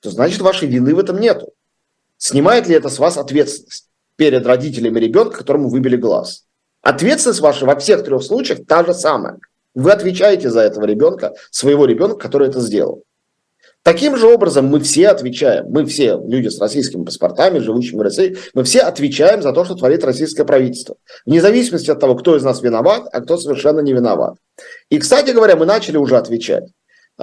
то значит вашей вины в этом нету. Снимает ли это с вас ответственность перед родителями ребенка, которому выбили глаз? Ответственность ваша во всех трех случаях та же самая. Вы отвечаете за этого ребенка, своего ребенка, который это сделал. Таким же образом мы все отвечаем, мы все люди с российскими паспортами, живущими в России, мы все отвечаем за то, что творит российское правительство. Вне зависимости от того, кто из нас виноват, а кто совершенно не виноват. И, кстати говоря, мы начали уже отвечать.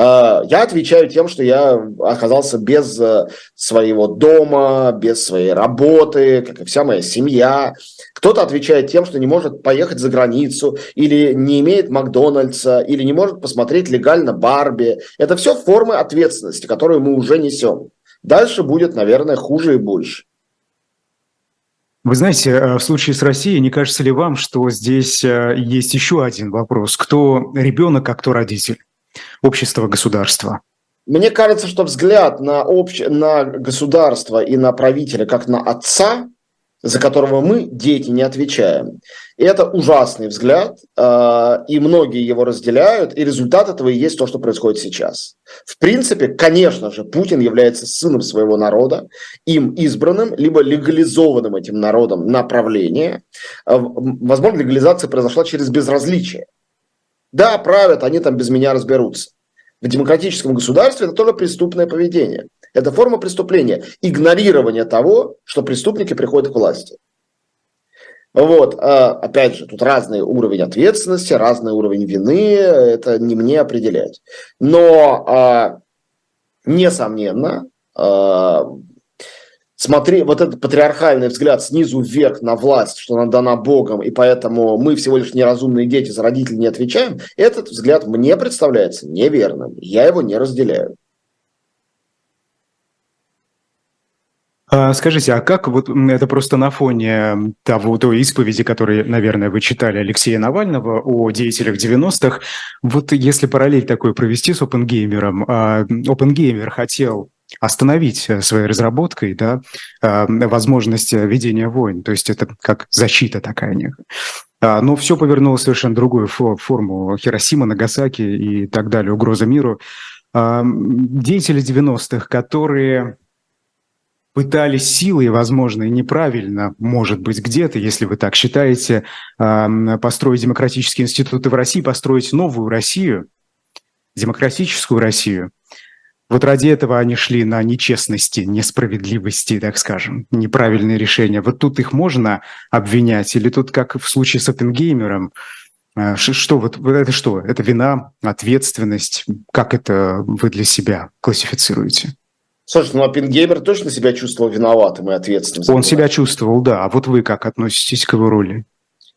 А, я отвечаю тем, что я оказался без э, своего дома, без своей работы, как и вся моя семья. Кто-то отвечает тем, что не может поехать за границу, или не имеет Макдональдса, или не может посмотреть легально Барби. Это все формы ответственности, которую мы уже несем. Дальше будет, наверное, хуже и больше. Вы знаете, э, в случае с Россией, не кажется ли вам, что здесь э, есть еще один вопрос? Кто ребенок, а кто родитель? Общества, государства? Мне кажется, что взгляд на, общ... на государство и на правителя как на отца, за которого мы, дети, не отвечаем, это ужасный взгляд, а, и многие его разделяют, и результат этого и есть то, что происходит сейчас. В принципе, конечно же, Путин является сыном своего народа, им избранным, либо легализованным этим народом направление. А, возможно, легализация произошла через безразличие. Да, правят, они там без меня разберутся. В демократическом государстве это тоже преступное поведение. Это форма преступления. Игнорирование того, что преступники приходят к власти. Вот, а, опять же, тут разный уровень ответственности, разный уровень вины, это не мне определять. Но, а, несомненно, а, смотри, вот этот патриархальный взгляд снизу вверх на власть, что она дана Богом, и поэтому мы всего лишь неразумные дети, за родителей не отвечаем, этот взгляд мне представляется неверным. Я его не разделяю. А, скажите, а как вот это просто на фоне того, той исповеди, которую, наверное, вы читали Алексея Навального о деятелях 90-х, вот если параллель такой провести с OpenGamer, OpenGamer хотел остановить э, своей разработкой да, э, возможность э, ведения войн. То есть это как защита такая некая. А, но все повернуло совершенно другую форму. Хиросима, Нагасаки и так далее, угроза миру. А, деятели 90-х, которые пытались силой, возможно, и неправильно, может быть, где-то, если вы так считаете, построить демократические институты в России, построить новую Россию, демократическую Россию – вот ради этого они шли на нечестности, несправедливости, так скажем, неправильные решения. Вот тут их можно обвинять? Или тут, как в случае с Оппенгеймером, э, что вот это что? Это вина, ответственность? Как это вы для себя классифицируете? Слушай, ну Оппенгеймер точно себя чувствовал виноватым и ответственным. Он себя чувствовал, да. А вот вы как относитесь к его роли?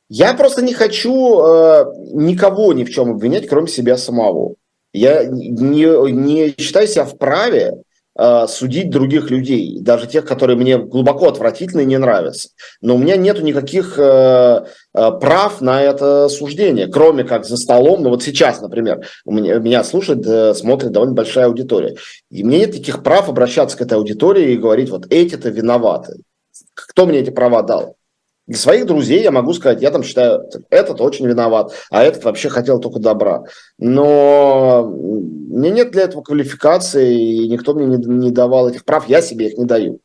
Я просто не хочу э, никого ни в чем обвинять, кроме себя самого. Я не, не считаю себя вправе э, судить других людей, даже тех, которые мне глубоко отвратительны и не нравятся. Но у меня нет никаких э, э, прав на это суждение, кроме как за столом. Ну вот сейчас, например, у меня, меня слушает, э, смотрит довольно большая аудитория. И мне нет никаких прав обращаться к этой аудитории и говорить, вот эти-то виноваты. Кто мне эти права дал? Для своих друзей я могу сказать, я там считаю, этот очень виноват, а этот вообще хотел только добра. Но меня нет для этого квалификации, и никто мне не, не давал этих прав, я себе их не даю.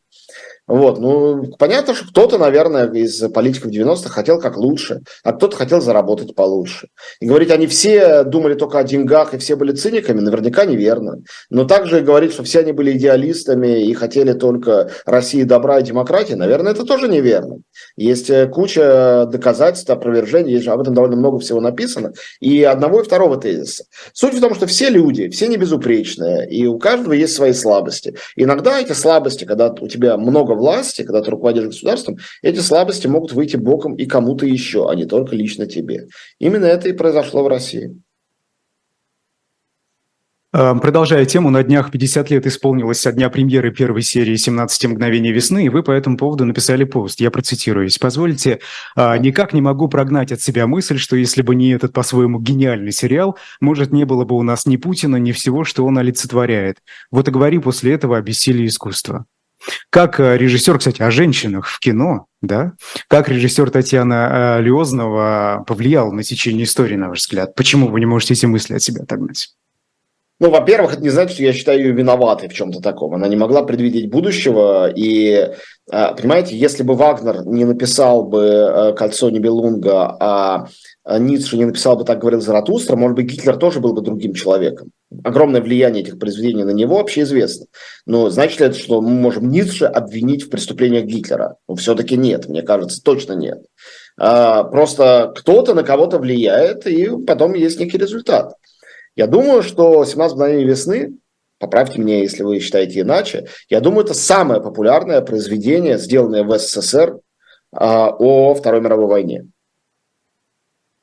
Вот, ну, понятно, что кто-то, наверное, из политиков 90-х хотел как лучше, а кто-то хотел заработать получше. И говорить, они все думали только о деньгах и все были циниками, наверняка неверно. Но также говорить, что все они были идеалистами и хотели только России добра и демократии, наверное, это тоже неверно. Есть э, куча доказательств, опровержений, есть об этом довольно много всего написано, и одного и второго тезиса. Суть в том, что все люди, все не безупречные, и у каждого есть свои слабости. Иногда эти слабости, когда у тебя много власти, когда ты руководишь государством, эти слабости могут выйти боком и кому-то еще, а не только лично тебе. Именно это и произошло в России. Эм, продолжая тему, на днях 50 лет исполнилось со дня премьеры первой серии «17 мгновений весны», и вы по этому поводу написали пост. Я процитируюсь. «Позвольте, а, никак не могу прогнать от себя мысль, что если бы не этот по-своему гениальный сериал, может, не было бы у нас ни Путина, ни всего, что он олицетворяет. Вот и говори после этого о бессилии искусства». Как э, режиссер, кстати, о женщинах в кино, да? Как режиссер Татьяна э, Леознова повлиял на течение истории, на ваш взгляд? Почему вы не можете эти мысли от себя отогнать? Ну, во-первых, это не значит, что я считаю ее виноватой в чем-то таком. Она не могла предвидеть будущего. И, а, понимаете, если бы Вагнер не написал бы э, «Кольцо Нибелунга», а Ницше не написал бы «Так говорил Заратустра», может быть, Гитлер тоже был бы другим человеком. Огромное влияние этих произведений на него вообще известно. Но значит ли это, что мы можем Ницше обвинить в преступлениях Гитлера? Ну, все-таки нет, мне кажется, точно нет. А, просто кто-то на кого-то влияет, и потом есть некий результат. Я думаю, что «17 мгновений весны», поправьте меня, если вы считаете иначе, я думаю, это самое популярное произведение, сделанное в СССР а, о Второй мировой войне.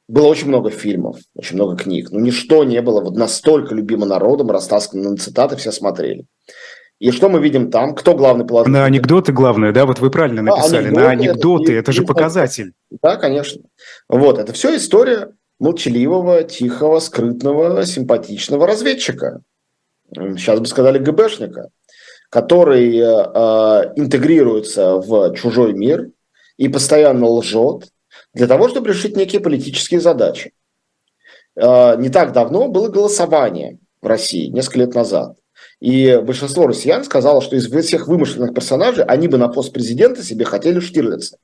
Было очень много фильмов, очень много книг, но ничто не было вот настолько любимо народом, растаскано на цитаты, все смотрели. И что мы видим там? Кто главный положитель? На анекдоты главное, да, вот вы правильно написали. А, анекдоты, на анекдоты, это, это же показатель. Да, конечно. Вот, это все история молчаливого, тихого, скрытного, симпатичного разведчика. Сейчас бы сказали ГБшника, который э, э, интегрируется в чужой мир и постоянно лжет для того, чтобы решить некие политические задачи. Э, не так давно было голосование в России, несколько лет назад. И большинство россиян сказало, что из всех вымышленных персонажей они бы на пост президента себе хотели Штирлица.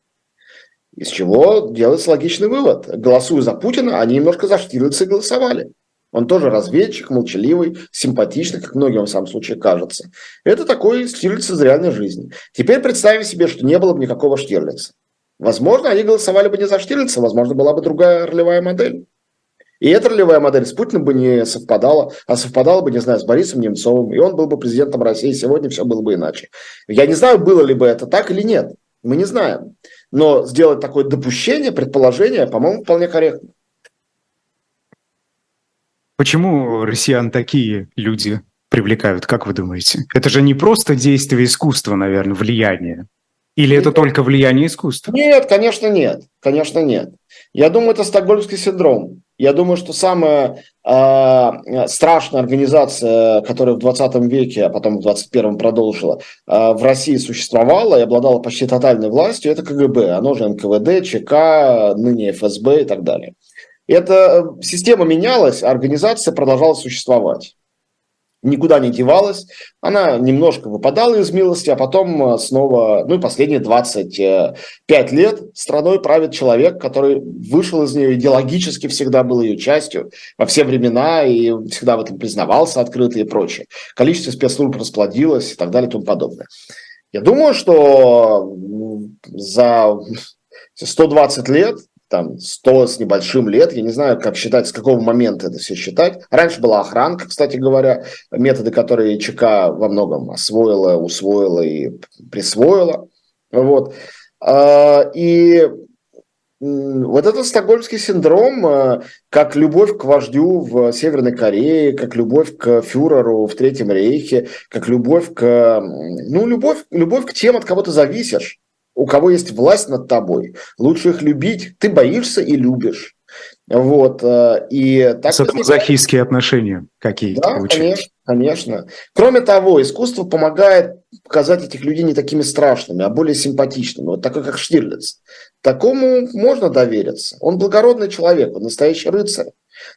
Из чего делается логичный вывод. Голосуя за Путина, они немножко за Штирлица голосовали. Он тоже разведчик, молчаливый, симпатичный, как многим в самом случае кажется. Это такой Штирлиц из реальной жизни. Теперь представим себе, что не было бы никакого Штирлица. Возможно, они голосовали бы не за Штирлица, возможно, была бы другая ролевая модель. И эта ролевая модель с Путиным бы не совпадала, а совпадала бы, не знаю, с Борисом Немцовым, и он был бы президентом России, сегодня все было бы иначе. Я не знаю, было ли бы это так или нет. Мы не знаем. Но сделать такое допущение, предположение, по-моему, вполне корректно. Почему россиян такие люди привлекают, как вы думаете? Это же не просто действие искусства, наверное, влияние. Или это только влияние искусства? Нет, конечно, нет. Конечно, нет. Я думаю, это стокгольмский синдром. Я думаю, что самая э, страшная организация, которая в 20 веке, а потом в 21 продолжила, э, в России существовала и обладала почти тотальной властью, это КГБ. Оно же НКВД, ЧК, ныне ФСБ и так далее. Эта э, система менялась, а организация продолжала существовать никуда не девалась. Она немножко выпадала из милости, а потом э, снова, ну и последние 25 лет страной правит человек, который вышел из нее идеологически, всегда был ее частью во все времена и всегда в этом признавался открыто и прочее. Количество спецслужб расплодилось и так далее и тому подобное. Я думаю, что за 120 лет там 100 с небольшим лет, я не знаю, как считать, с какого момента это все считать. Раньше была охранка, кстати говоря, методы, которые ЧК во многом освоила, усвоила и присвоила. Вот. А, и вот этот стокгольмский синдром, а, как любовь к вождю в Северной Корее, как любовь к фюреру в Третьем Рейхе, как любовь к... Ну, любовь, любовь к тем, от кого ты зависишь у кого есть власть над тобой. Лучше их любить. Ты боишься и любишь. Вот. Э, и так Садомазохистские отношения какие-то. Да, конечно, конечно. Кроме того, искусство помогает показать этих людей не такими страшными, а более симпатичными. Вот такой, как Штирлиц. Такому можно довериться. Он благородный человек, он настоящий рыцарь.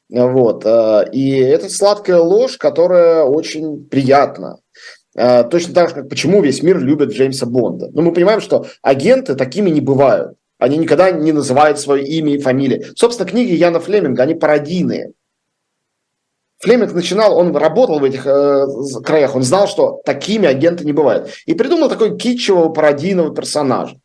Вот. Э, и это сладкая ложь, которая очень приятна. Э, точно так же, как почему весь мир любит Джеймса Бонда. Но мы понимаем, что агенты такими не бывают. Они никогда не называют свое имя и фамилию. Собственно, книги Яна Флеминга, они пародийные. Флеминг начинал, он работал в этих э, краях, он знал, что такими агенты не бывают. И придумал такой китчевого пародийного персонажа.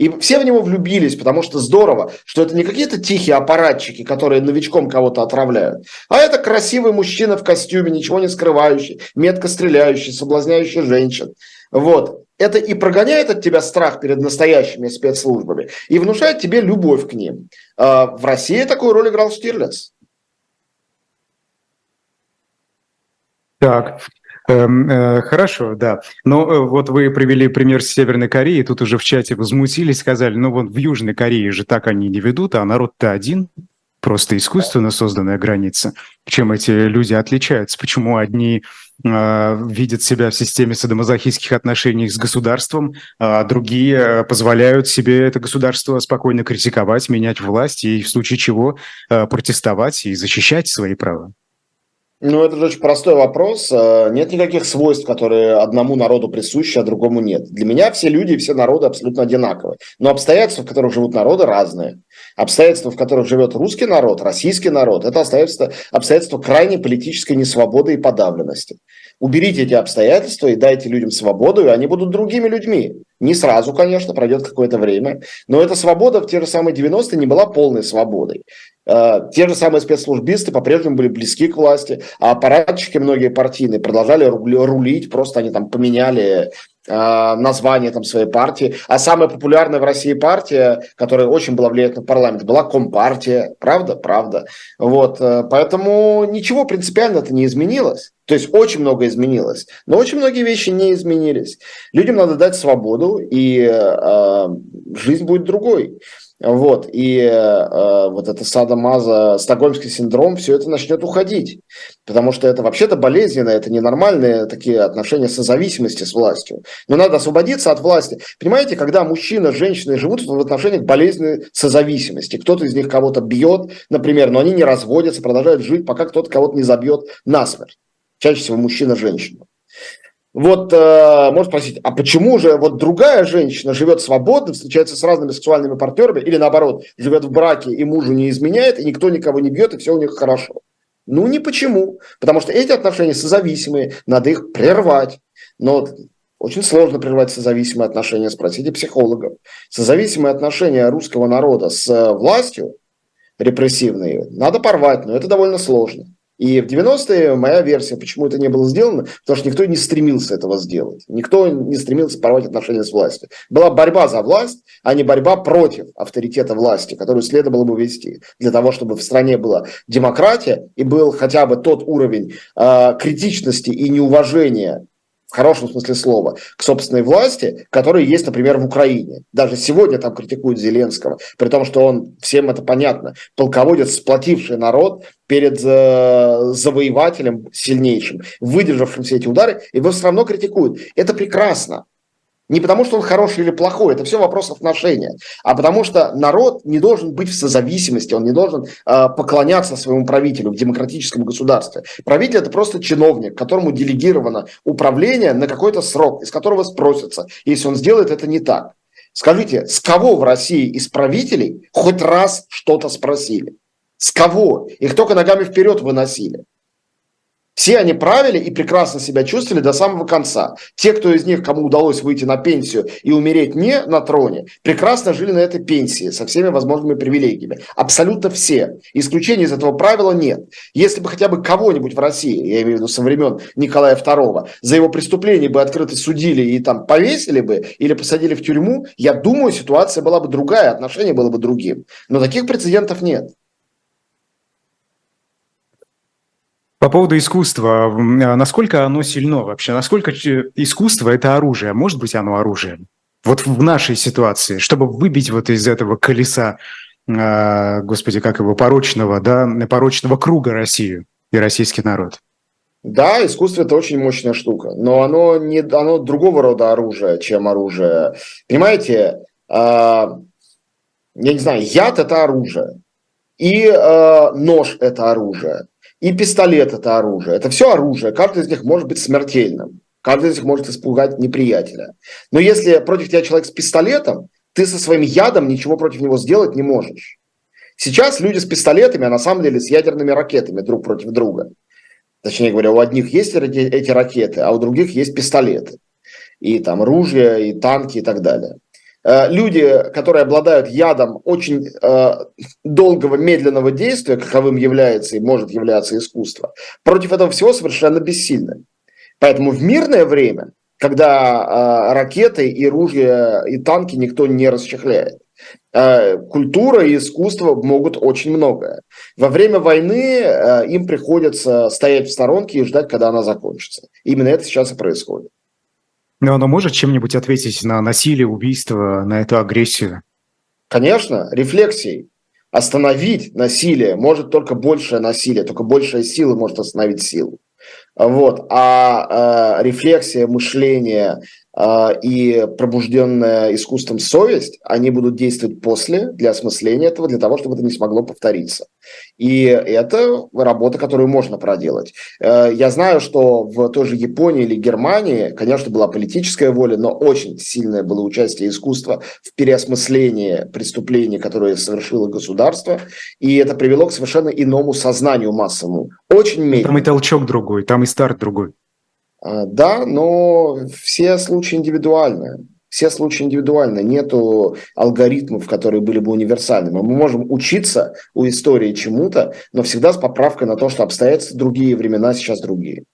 И все в него влюбились, потому что здорово, что это не какие-то тихие аппаратчики, которые новичком кого-то отравляют, а это красивый мужчина в костюме, ничего не скрывающий, метко стреляющий, соблазняющий женщин. Вот. Это и прогоняет от тебя страх перед настоящими спецслужбами, и внушает тебе любовь к ним. А в России такую роль играл Штирлиц. Так, хорошо, да. Но э, вот вы привели пример Северной Кореи, тут уже в чате возмутились, сказали, ну вот в Южной Корее же так они не ведут, а народ-то один, просто искусственно созданная граница. Чем эти люди отличаются? Почему одни э, видят себя в системе садомазохистских отношений с государством, а другие э, позволяют себе это государство спокойно критиковать, менять власть и в случае чего э, протестовать и защищать свои права? Ну, это очень простой вопрос. Э, нет никаких свойств, которые одному народу присущи, а другому нет. Для меня все люди и все народы абсолютно одинаковые. Но обстоятельства, в которых живут народы, разные. Обстоятельства, в которых живет русский народ, российский народ, это обстоятельства, обстоятельства крайней политической несвободы и подавленности. Уберите эти обстоятельства и дайте людям свободу, и они будут другими людьми. Не сразу, конечно, пройдет какое-то время, но эта свобода в те же самые 90-е не была полной свободой. Э, те же самые спецслужбисты по-прежнему были близки к власти, а аппаратчики многие партийные продолжали рулить, просто они там поменяли название там своей партии. А самая популярная в России партия, которая очень была влиять на парламент, была Компартия. Правда? Правда. Вот. Э, поэтому ничего принципиально это не изменилось. То есть очень много изменилось, но очень многие вещи не изменились. Людям надо дать свободу, и э, жизнь будет другой. Вот, и э, вот это садомаза, стокгольмский синдром, все это начнет уходить. Потому что это вообще-то болезненно, это ненормальные такие отношения созависимости с властью. Но надо освободиться от власти. Понимаете, когда мужчина с женщиной живут в отношениях болезненной созависимости. Кто-то из них кого-то бьет, например, но они не разводятся, продолжают жить, пока кто-то кого-то не забьет насмерть. Чаще всего мужчина женщину. Вот э, можно спросить, а почему же вот другая женщина живет свободно, встречается с разными сексуальными партнерами, или наоборот, живет в браке и мужу не изменяет, и никто никого не бьет, и все у них хорошо? Ну, не почему. Потому что эти отношения созависимые, надо их прервать. Но очень сложно прервать созависимые отношения, спросите психологов. Созависимые отношения русского народа с властью репрессивные надо порвать, но это довольно сложно. И в 90-е моя версия, почему это не было сделано, потому что никто не стремился этого сделать. Никто не стремился порвать отношения с властью. Была борьба за власть, а не борьба против авторитета власти, которую следовало бы вести. Для того, чтобы в стране была демократия и был хотя бы тот уровень э, критичности и неуважения в хорошем смысле слова, к собственной власти, которые есть, например, в Украине. Даже сегодня там критикуют Зеленского, при том, что он, всем это понятно, полководец, сплотивший народ перед э, завоевателем сильнейшим, выдержавшим все эти удары, его все равно критикуют. Это прекрасно. Не потому, что он хороший или плохой, это все вопрос отношения, а потому что народ не должен быть в созависимости, он не должен э, поклоняться своему правителю в демократическом государстве. Правитель это просто чиновник, которому делегировано управление на какой-то срок, из которого спросится, если он сделает это не так. Скажите, с кого в России из правителей хоть раз что-то спросили? С кого? Их только ногами вперед выносили. Все они правили и прекрасно себя чувствовали до самого конца. Те, кто из них, кому удалось выйти на пенсию и умереть не на троне, прекрасно жили на этой пенсии со всеми возможными привилегиями. Абсолютно все. Исключений из этого правила нет. Если бы хотя бы кого-нибудь в России, я имею в виду со времен Николая II, за его преступление бы открыто судили и там повесили бы или посадили в тюрьму, я думаю, ситуация была бы другая, отношение было бы другим. Но таких прецедентов нет. По поводу искусства, а насколько оно сильно вообще? Насколько искусство – это оружие? Может быть, оно оружием? Вот в нашей ситуации, чтобы выбить вот из этого колеса, э, господи, как его, порочного, да, порочного круга Россию и российский народ. Да, искусство это очень мощная штука, но оно не оно другого рода оружие, чем оружие. Понимаете, э, я не знаю, яд это оружие, и э, нож это оружие. И пистолет – это оружие. Это все оружие. Каждый из них может быть смертельным. Каждый из них может испугать неприятеля. Но если против тебя человек с пистолетом, ты со своим ядом ничего против него сделать не можешь. Сейчас люди с пистолетами, а на самом деле с ядерными ракетами друг против друга. Точнее говоря, у одних есть эти ракеты, а у других есть пистолеты. И там ружья, и танки, и так далее. Э, люди, которые обладают ядом очень э, долгого, медленного действия, каковым является и может являться искусство, против этого всего совершенно бессильны. Поэтому в мирное время, когда э, ракеты и ружья и танки никто не расчехляет, Э, культура и искусство могут очень многое. Во время войны э, им приходится стоять в сторонке и ждать, когда она закончится. Именно это сейчас и происходит. Но оно может чем-нибудь ответить на насилие, убийство, на эту агрессию? Конечно, рефлексией. Остановить насилие может только большее насилие, только большая сила может остановить силу. Вот. А э, рефлексия, мышление, и пробужденная искусством совесть, они будут действовать после для осмысления этого, для того, чтобы это не смогло повториться. И это работа, которую можно проделать. Э, я знаю, что в той же Японии или Германии, конечно, была политическая воля, но очень сильное было участие искусства в переосмыслении преступлений, которые совершило государство, и это привело к совершенно иному сознанию массовому. Очень медленно. Там и толчок другой, там и старт другой. А, да, но все случаи индивидуальны. Все случаи индивидуальны. Нету алгоритмов, которые были бы универсальными. Мы можем учиться у истории чему-то, но всегда с поправкой на то, что обстоятельства другие, времена сейчас другие.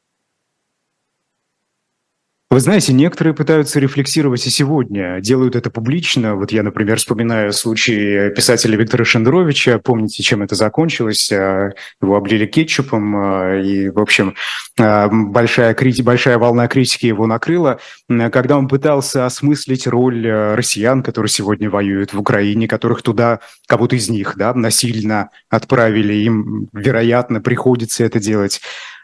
Вы знаете, некоторые пытаются рефлексировать и сегодня, делают это публично. Вот я, например, вспоминаю случай писателя Виктора Шендеровича. Помните, чем это закончилось? А, его облили кетчупом, а, и, в общем, а, большая, крити... большая волна критики его накрыла, когда он пытался осмыслить роль россиян, которые сегодня воюют в Украине, которых туда, кого-то из них, да, насильно отправили, им, вероятно, приходится это делать.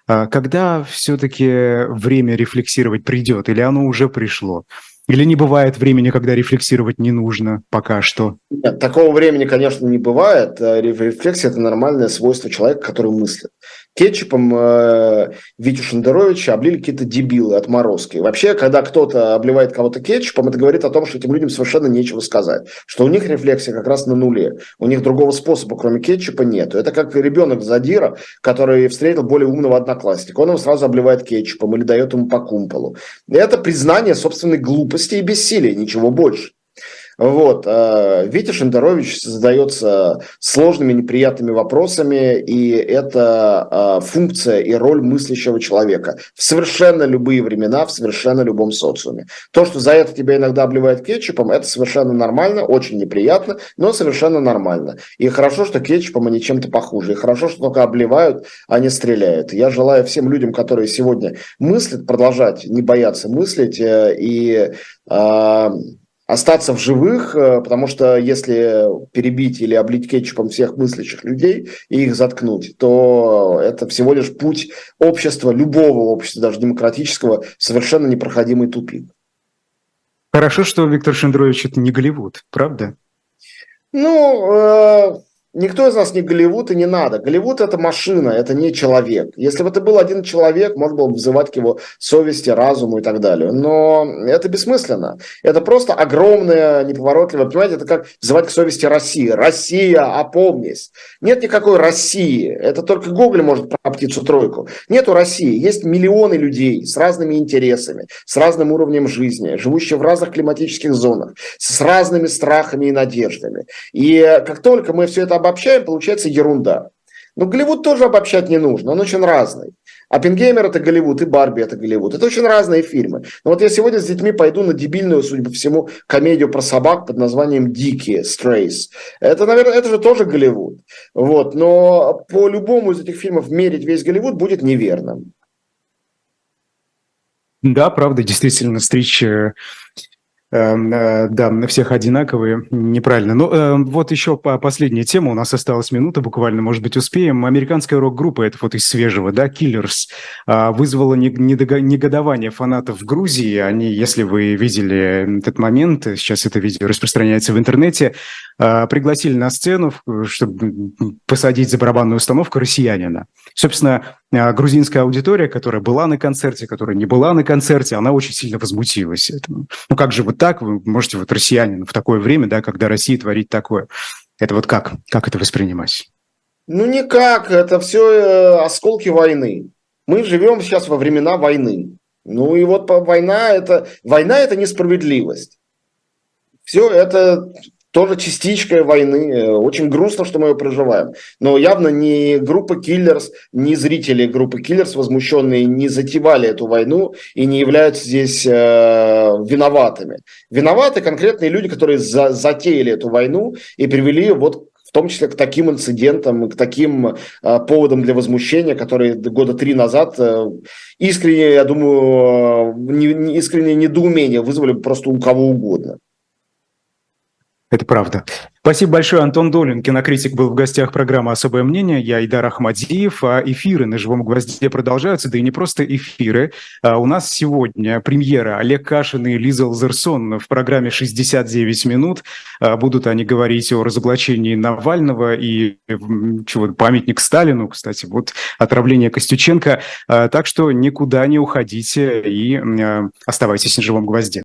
А когда все-таки время рефлексировать придет, или оно уже пришло? Или не бывает времени, когда рефлексировать не нужно пока что? Нет, такого времени, конечно, не бывает. Э, рефлексия – это нормальное свойство человека, который мыслит кетчупом э, Витю Шендеровича облили какие-то дебилы, отморозки. Вообще, когда кто-то обливает кого-то кетчупом, это говорит о том, что этим людям совершенно нечего сказать. Что у них рефлексия как раз на нуле. У них другого способа, кроме кетчупа, нет. Это как ребенок задира, который встретил более умного одноклассника. Он его сразу обливает кетчупом или дает ему по кумполу. это признание собственной глупости и бессилия, ничего больше. Вот. Э, Витя Шендерович задается сложными, неприятными вопросами, и это э, функция и роль мыслящего человека в совершенно любые времена, в совершенно любом социуме. То, что за это тебя иногда обливают кетчупом, это совершенно нормально, очень неприятно, но совершенно нормально. И хорошо, что кетчупом они чем-то похуже. И хорошо, что только обливают, а не стреляют. Я желаю всем людям, которые сегодня мыслят, продолжать не бояться мыслить э, и остаться в живых, э, потому что если перебить или облить кетчупом всех мыслящих людей и их заткнуть, то это всего лишь путь общества, любого общества, даже демократического, совершенно непроходимый тупик. Хорошо, что Виктор Шендрович это не Голливуд, правда? Ну, э, Никто из нас не Голливуд и не надо. Голливуд – это машина, это не человек. Если бы это был один человек, можно было бы взывать к его совести, разуму и так далее. Но это бессмысленно. Это просто огромное, неповоротливое, понимаете, это как взывать к совести России. Россия, опомнись. Нет никакой России. Это только Гоголь может про птицу тройку. Нету России. Есть миллионы людей с разными интересами, с разным уровнем жизни, живущие в разных климатических зонах, с разными страхами и надеждами. И как только мы все это обобщаем, получается ерунда. Но Голливуд тоже обобщать не нужно, он очень разный. Оппенгеймер – это Голливуд, и Барби – это Голливуд. Это очень разные фильмы. Но вот я сегодня с детьми пойду на дебильную, судя по всему, комедию про собак под названием «Дикие», «Strays». Это, наверное, это же тоже Голливуд. Вот. Но по любому из этих фильмов мерить весь Голливуд будет неверным. Да, правда, действительно, встреча да, на всех одинаковые, неправильно. Но э, вот еще по последняя тема, у нас осталась минута буквально, может быть, успеем. Американская рок-группа, это вот из свежего, да, Killers, э, вызвала негодование фанатов в Грузии. Они, если вы видели этот момент, сейчас это видео распространяется в интернете, э, пригласили на сцену, чтобы посадить за барабанную установку россиянина. Собственно, э, грузинская аудитория, которая была на концерте, которая не была на концерте, она очень сильно возмутилась этому. Ну как же вот так, вы можете вот россиянин в такое время, да, когда Россия творит такое. Это вот как? Как это воспринимать? Ну никак, это все э, осколки войны. Мы живем сейчас во времена войны. Ну и вот война это, война это несправедливость. Все это тоже частичка войны. Очень грустно, что мы ее проживаем. Но явно не группа Киллерс, не зрители группы Киллерс, возмущенные, не затевали эту войну и не являются здесь э, виноватыми. Виноваты конкретные люди, которые за, затеяли эту войну и привели вот в том числе к таким инцидентам, к таким э, поводам для возмущения, которые года три назад э, искренне, я думаю, не, не, искреннее недоумение вызвали просто у кого угодно. Это правда. Спасибо большое, Антон Долин. Кинокритик был в гостях программы «Особое мнение». Я Идар Ахмадиев. А эфиры на «Живом гвозде» продолжаются, да и не просто эфиры. А у нас сегодня премьера Олег Кашин и Лиза Лазерсон в программе «69 минут». А будут они говорить о разоблачении Навального и чего памятник Сталину, кстати, вот отравление Костюченко. А, так что никуда не уходите и оставайтесь на «Живом гвозде».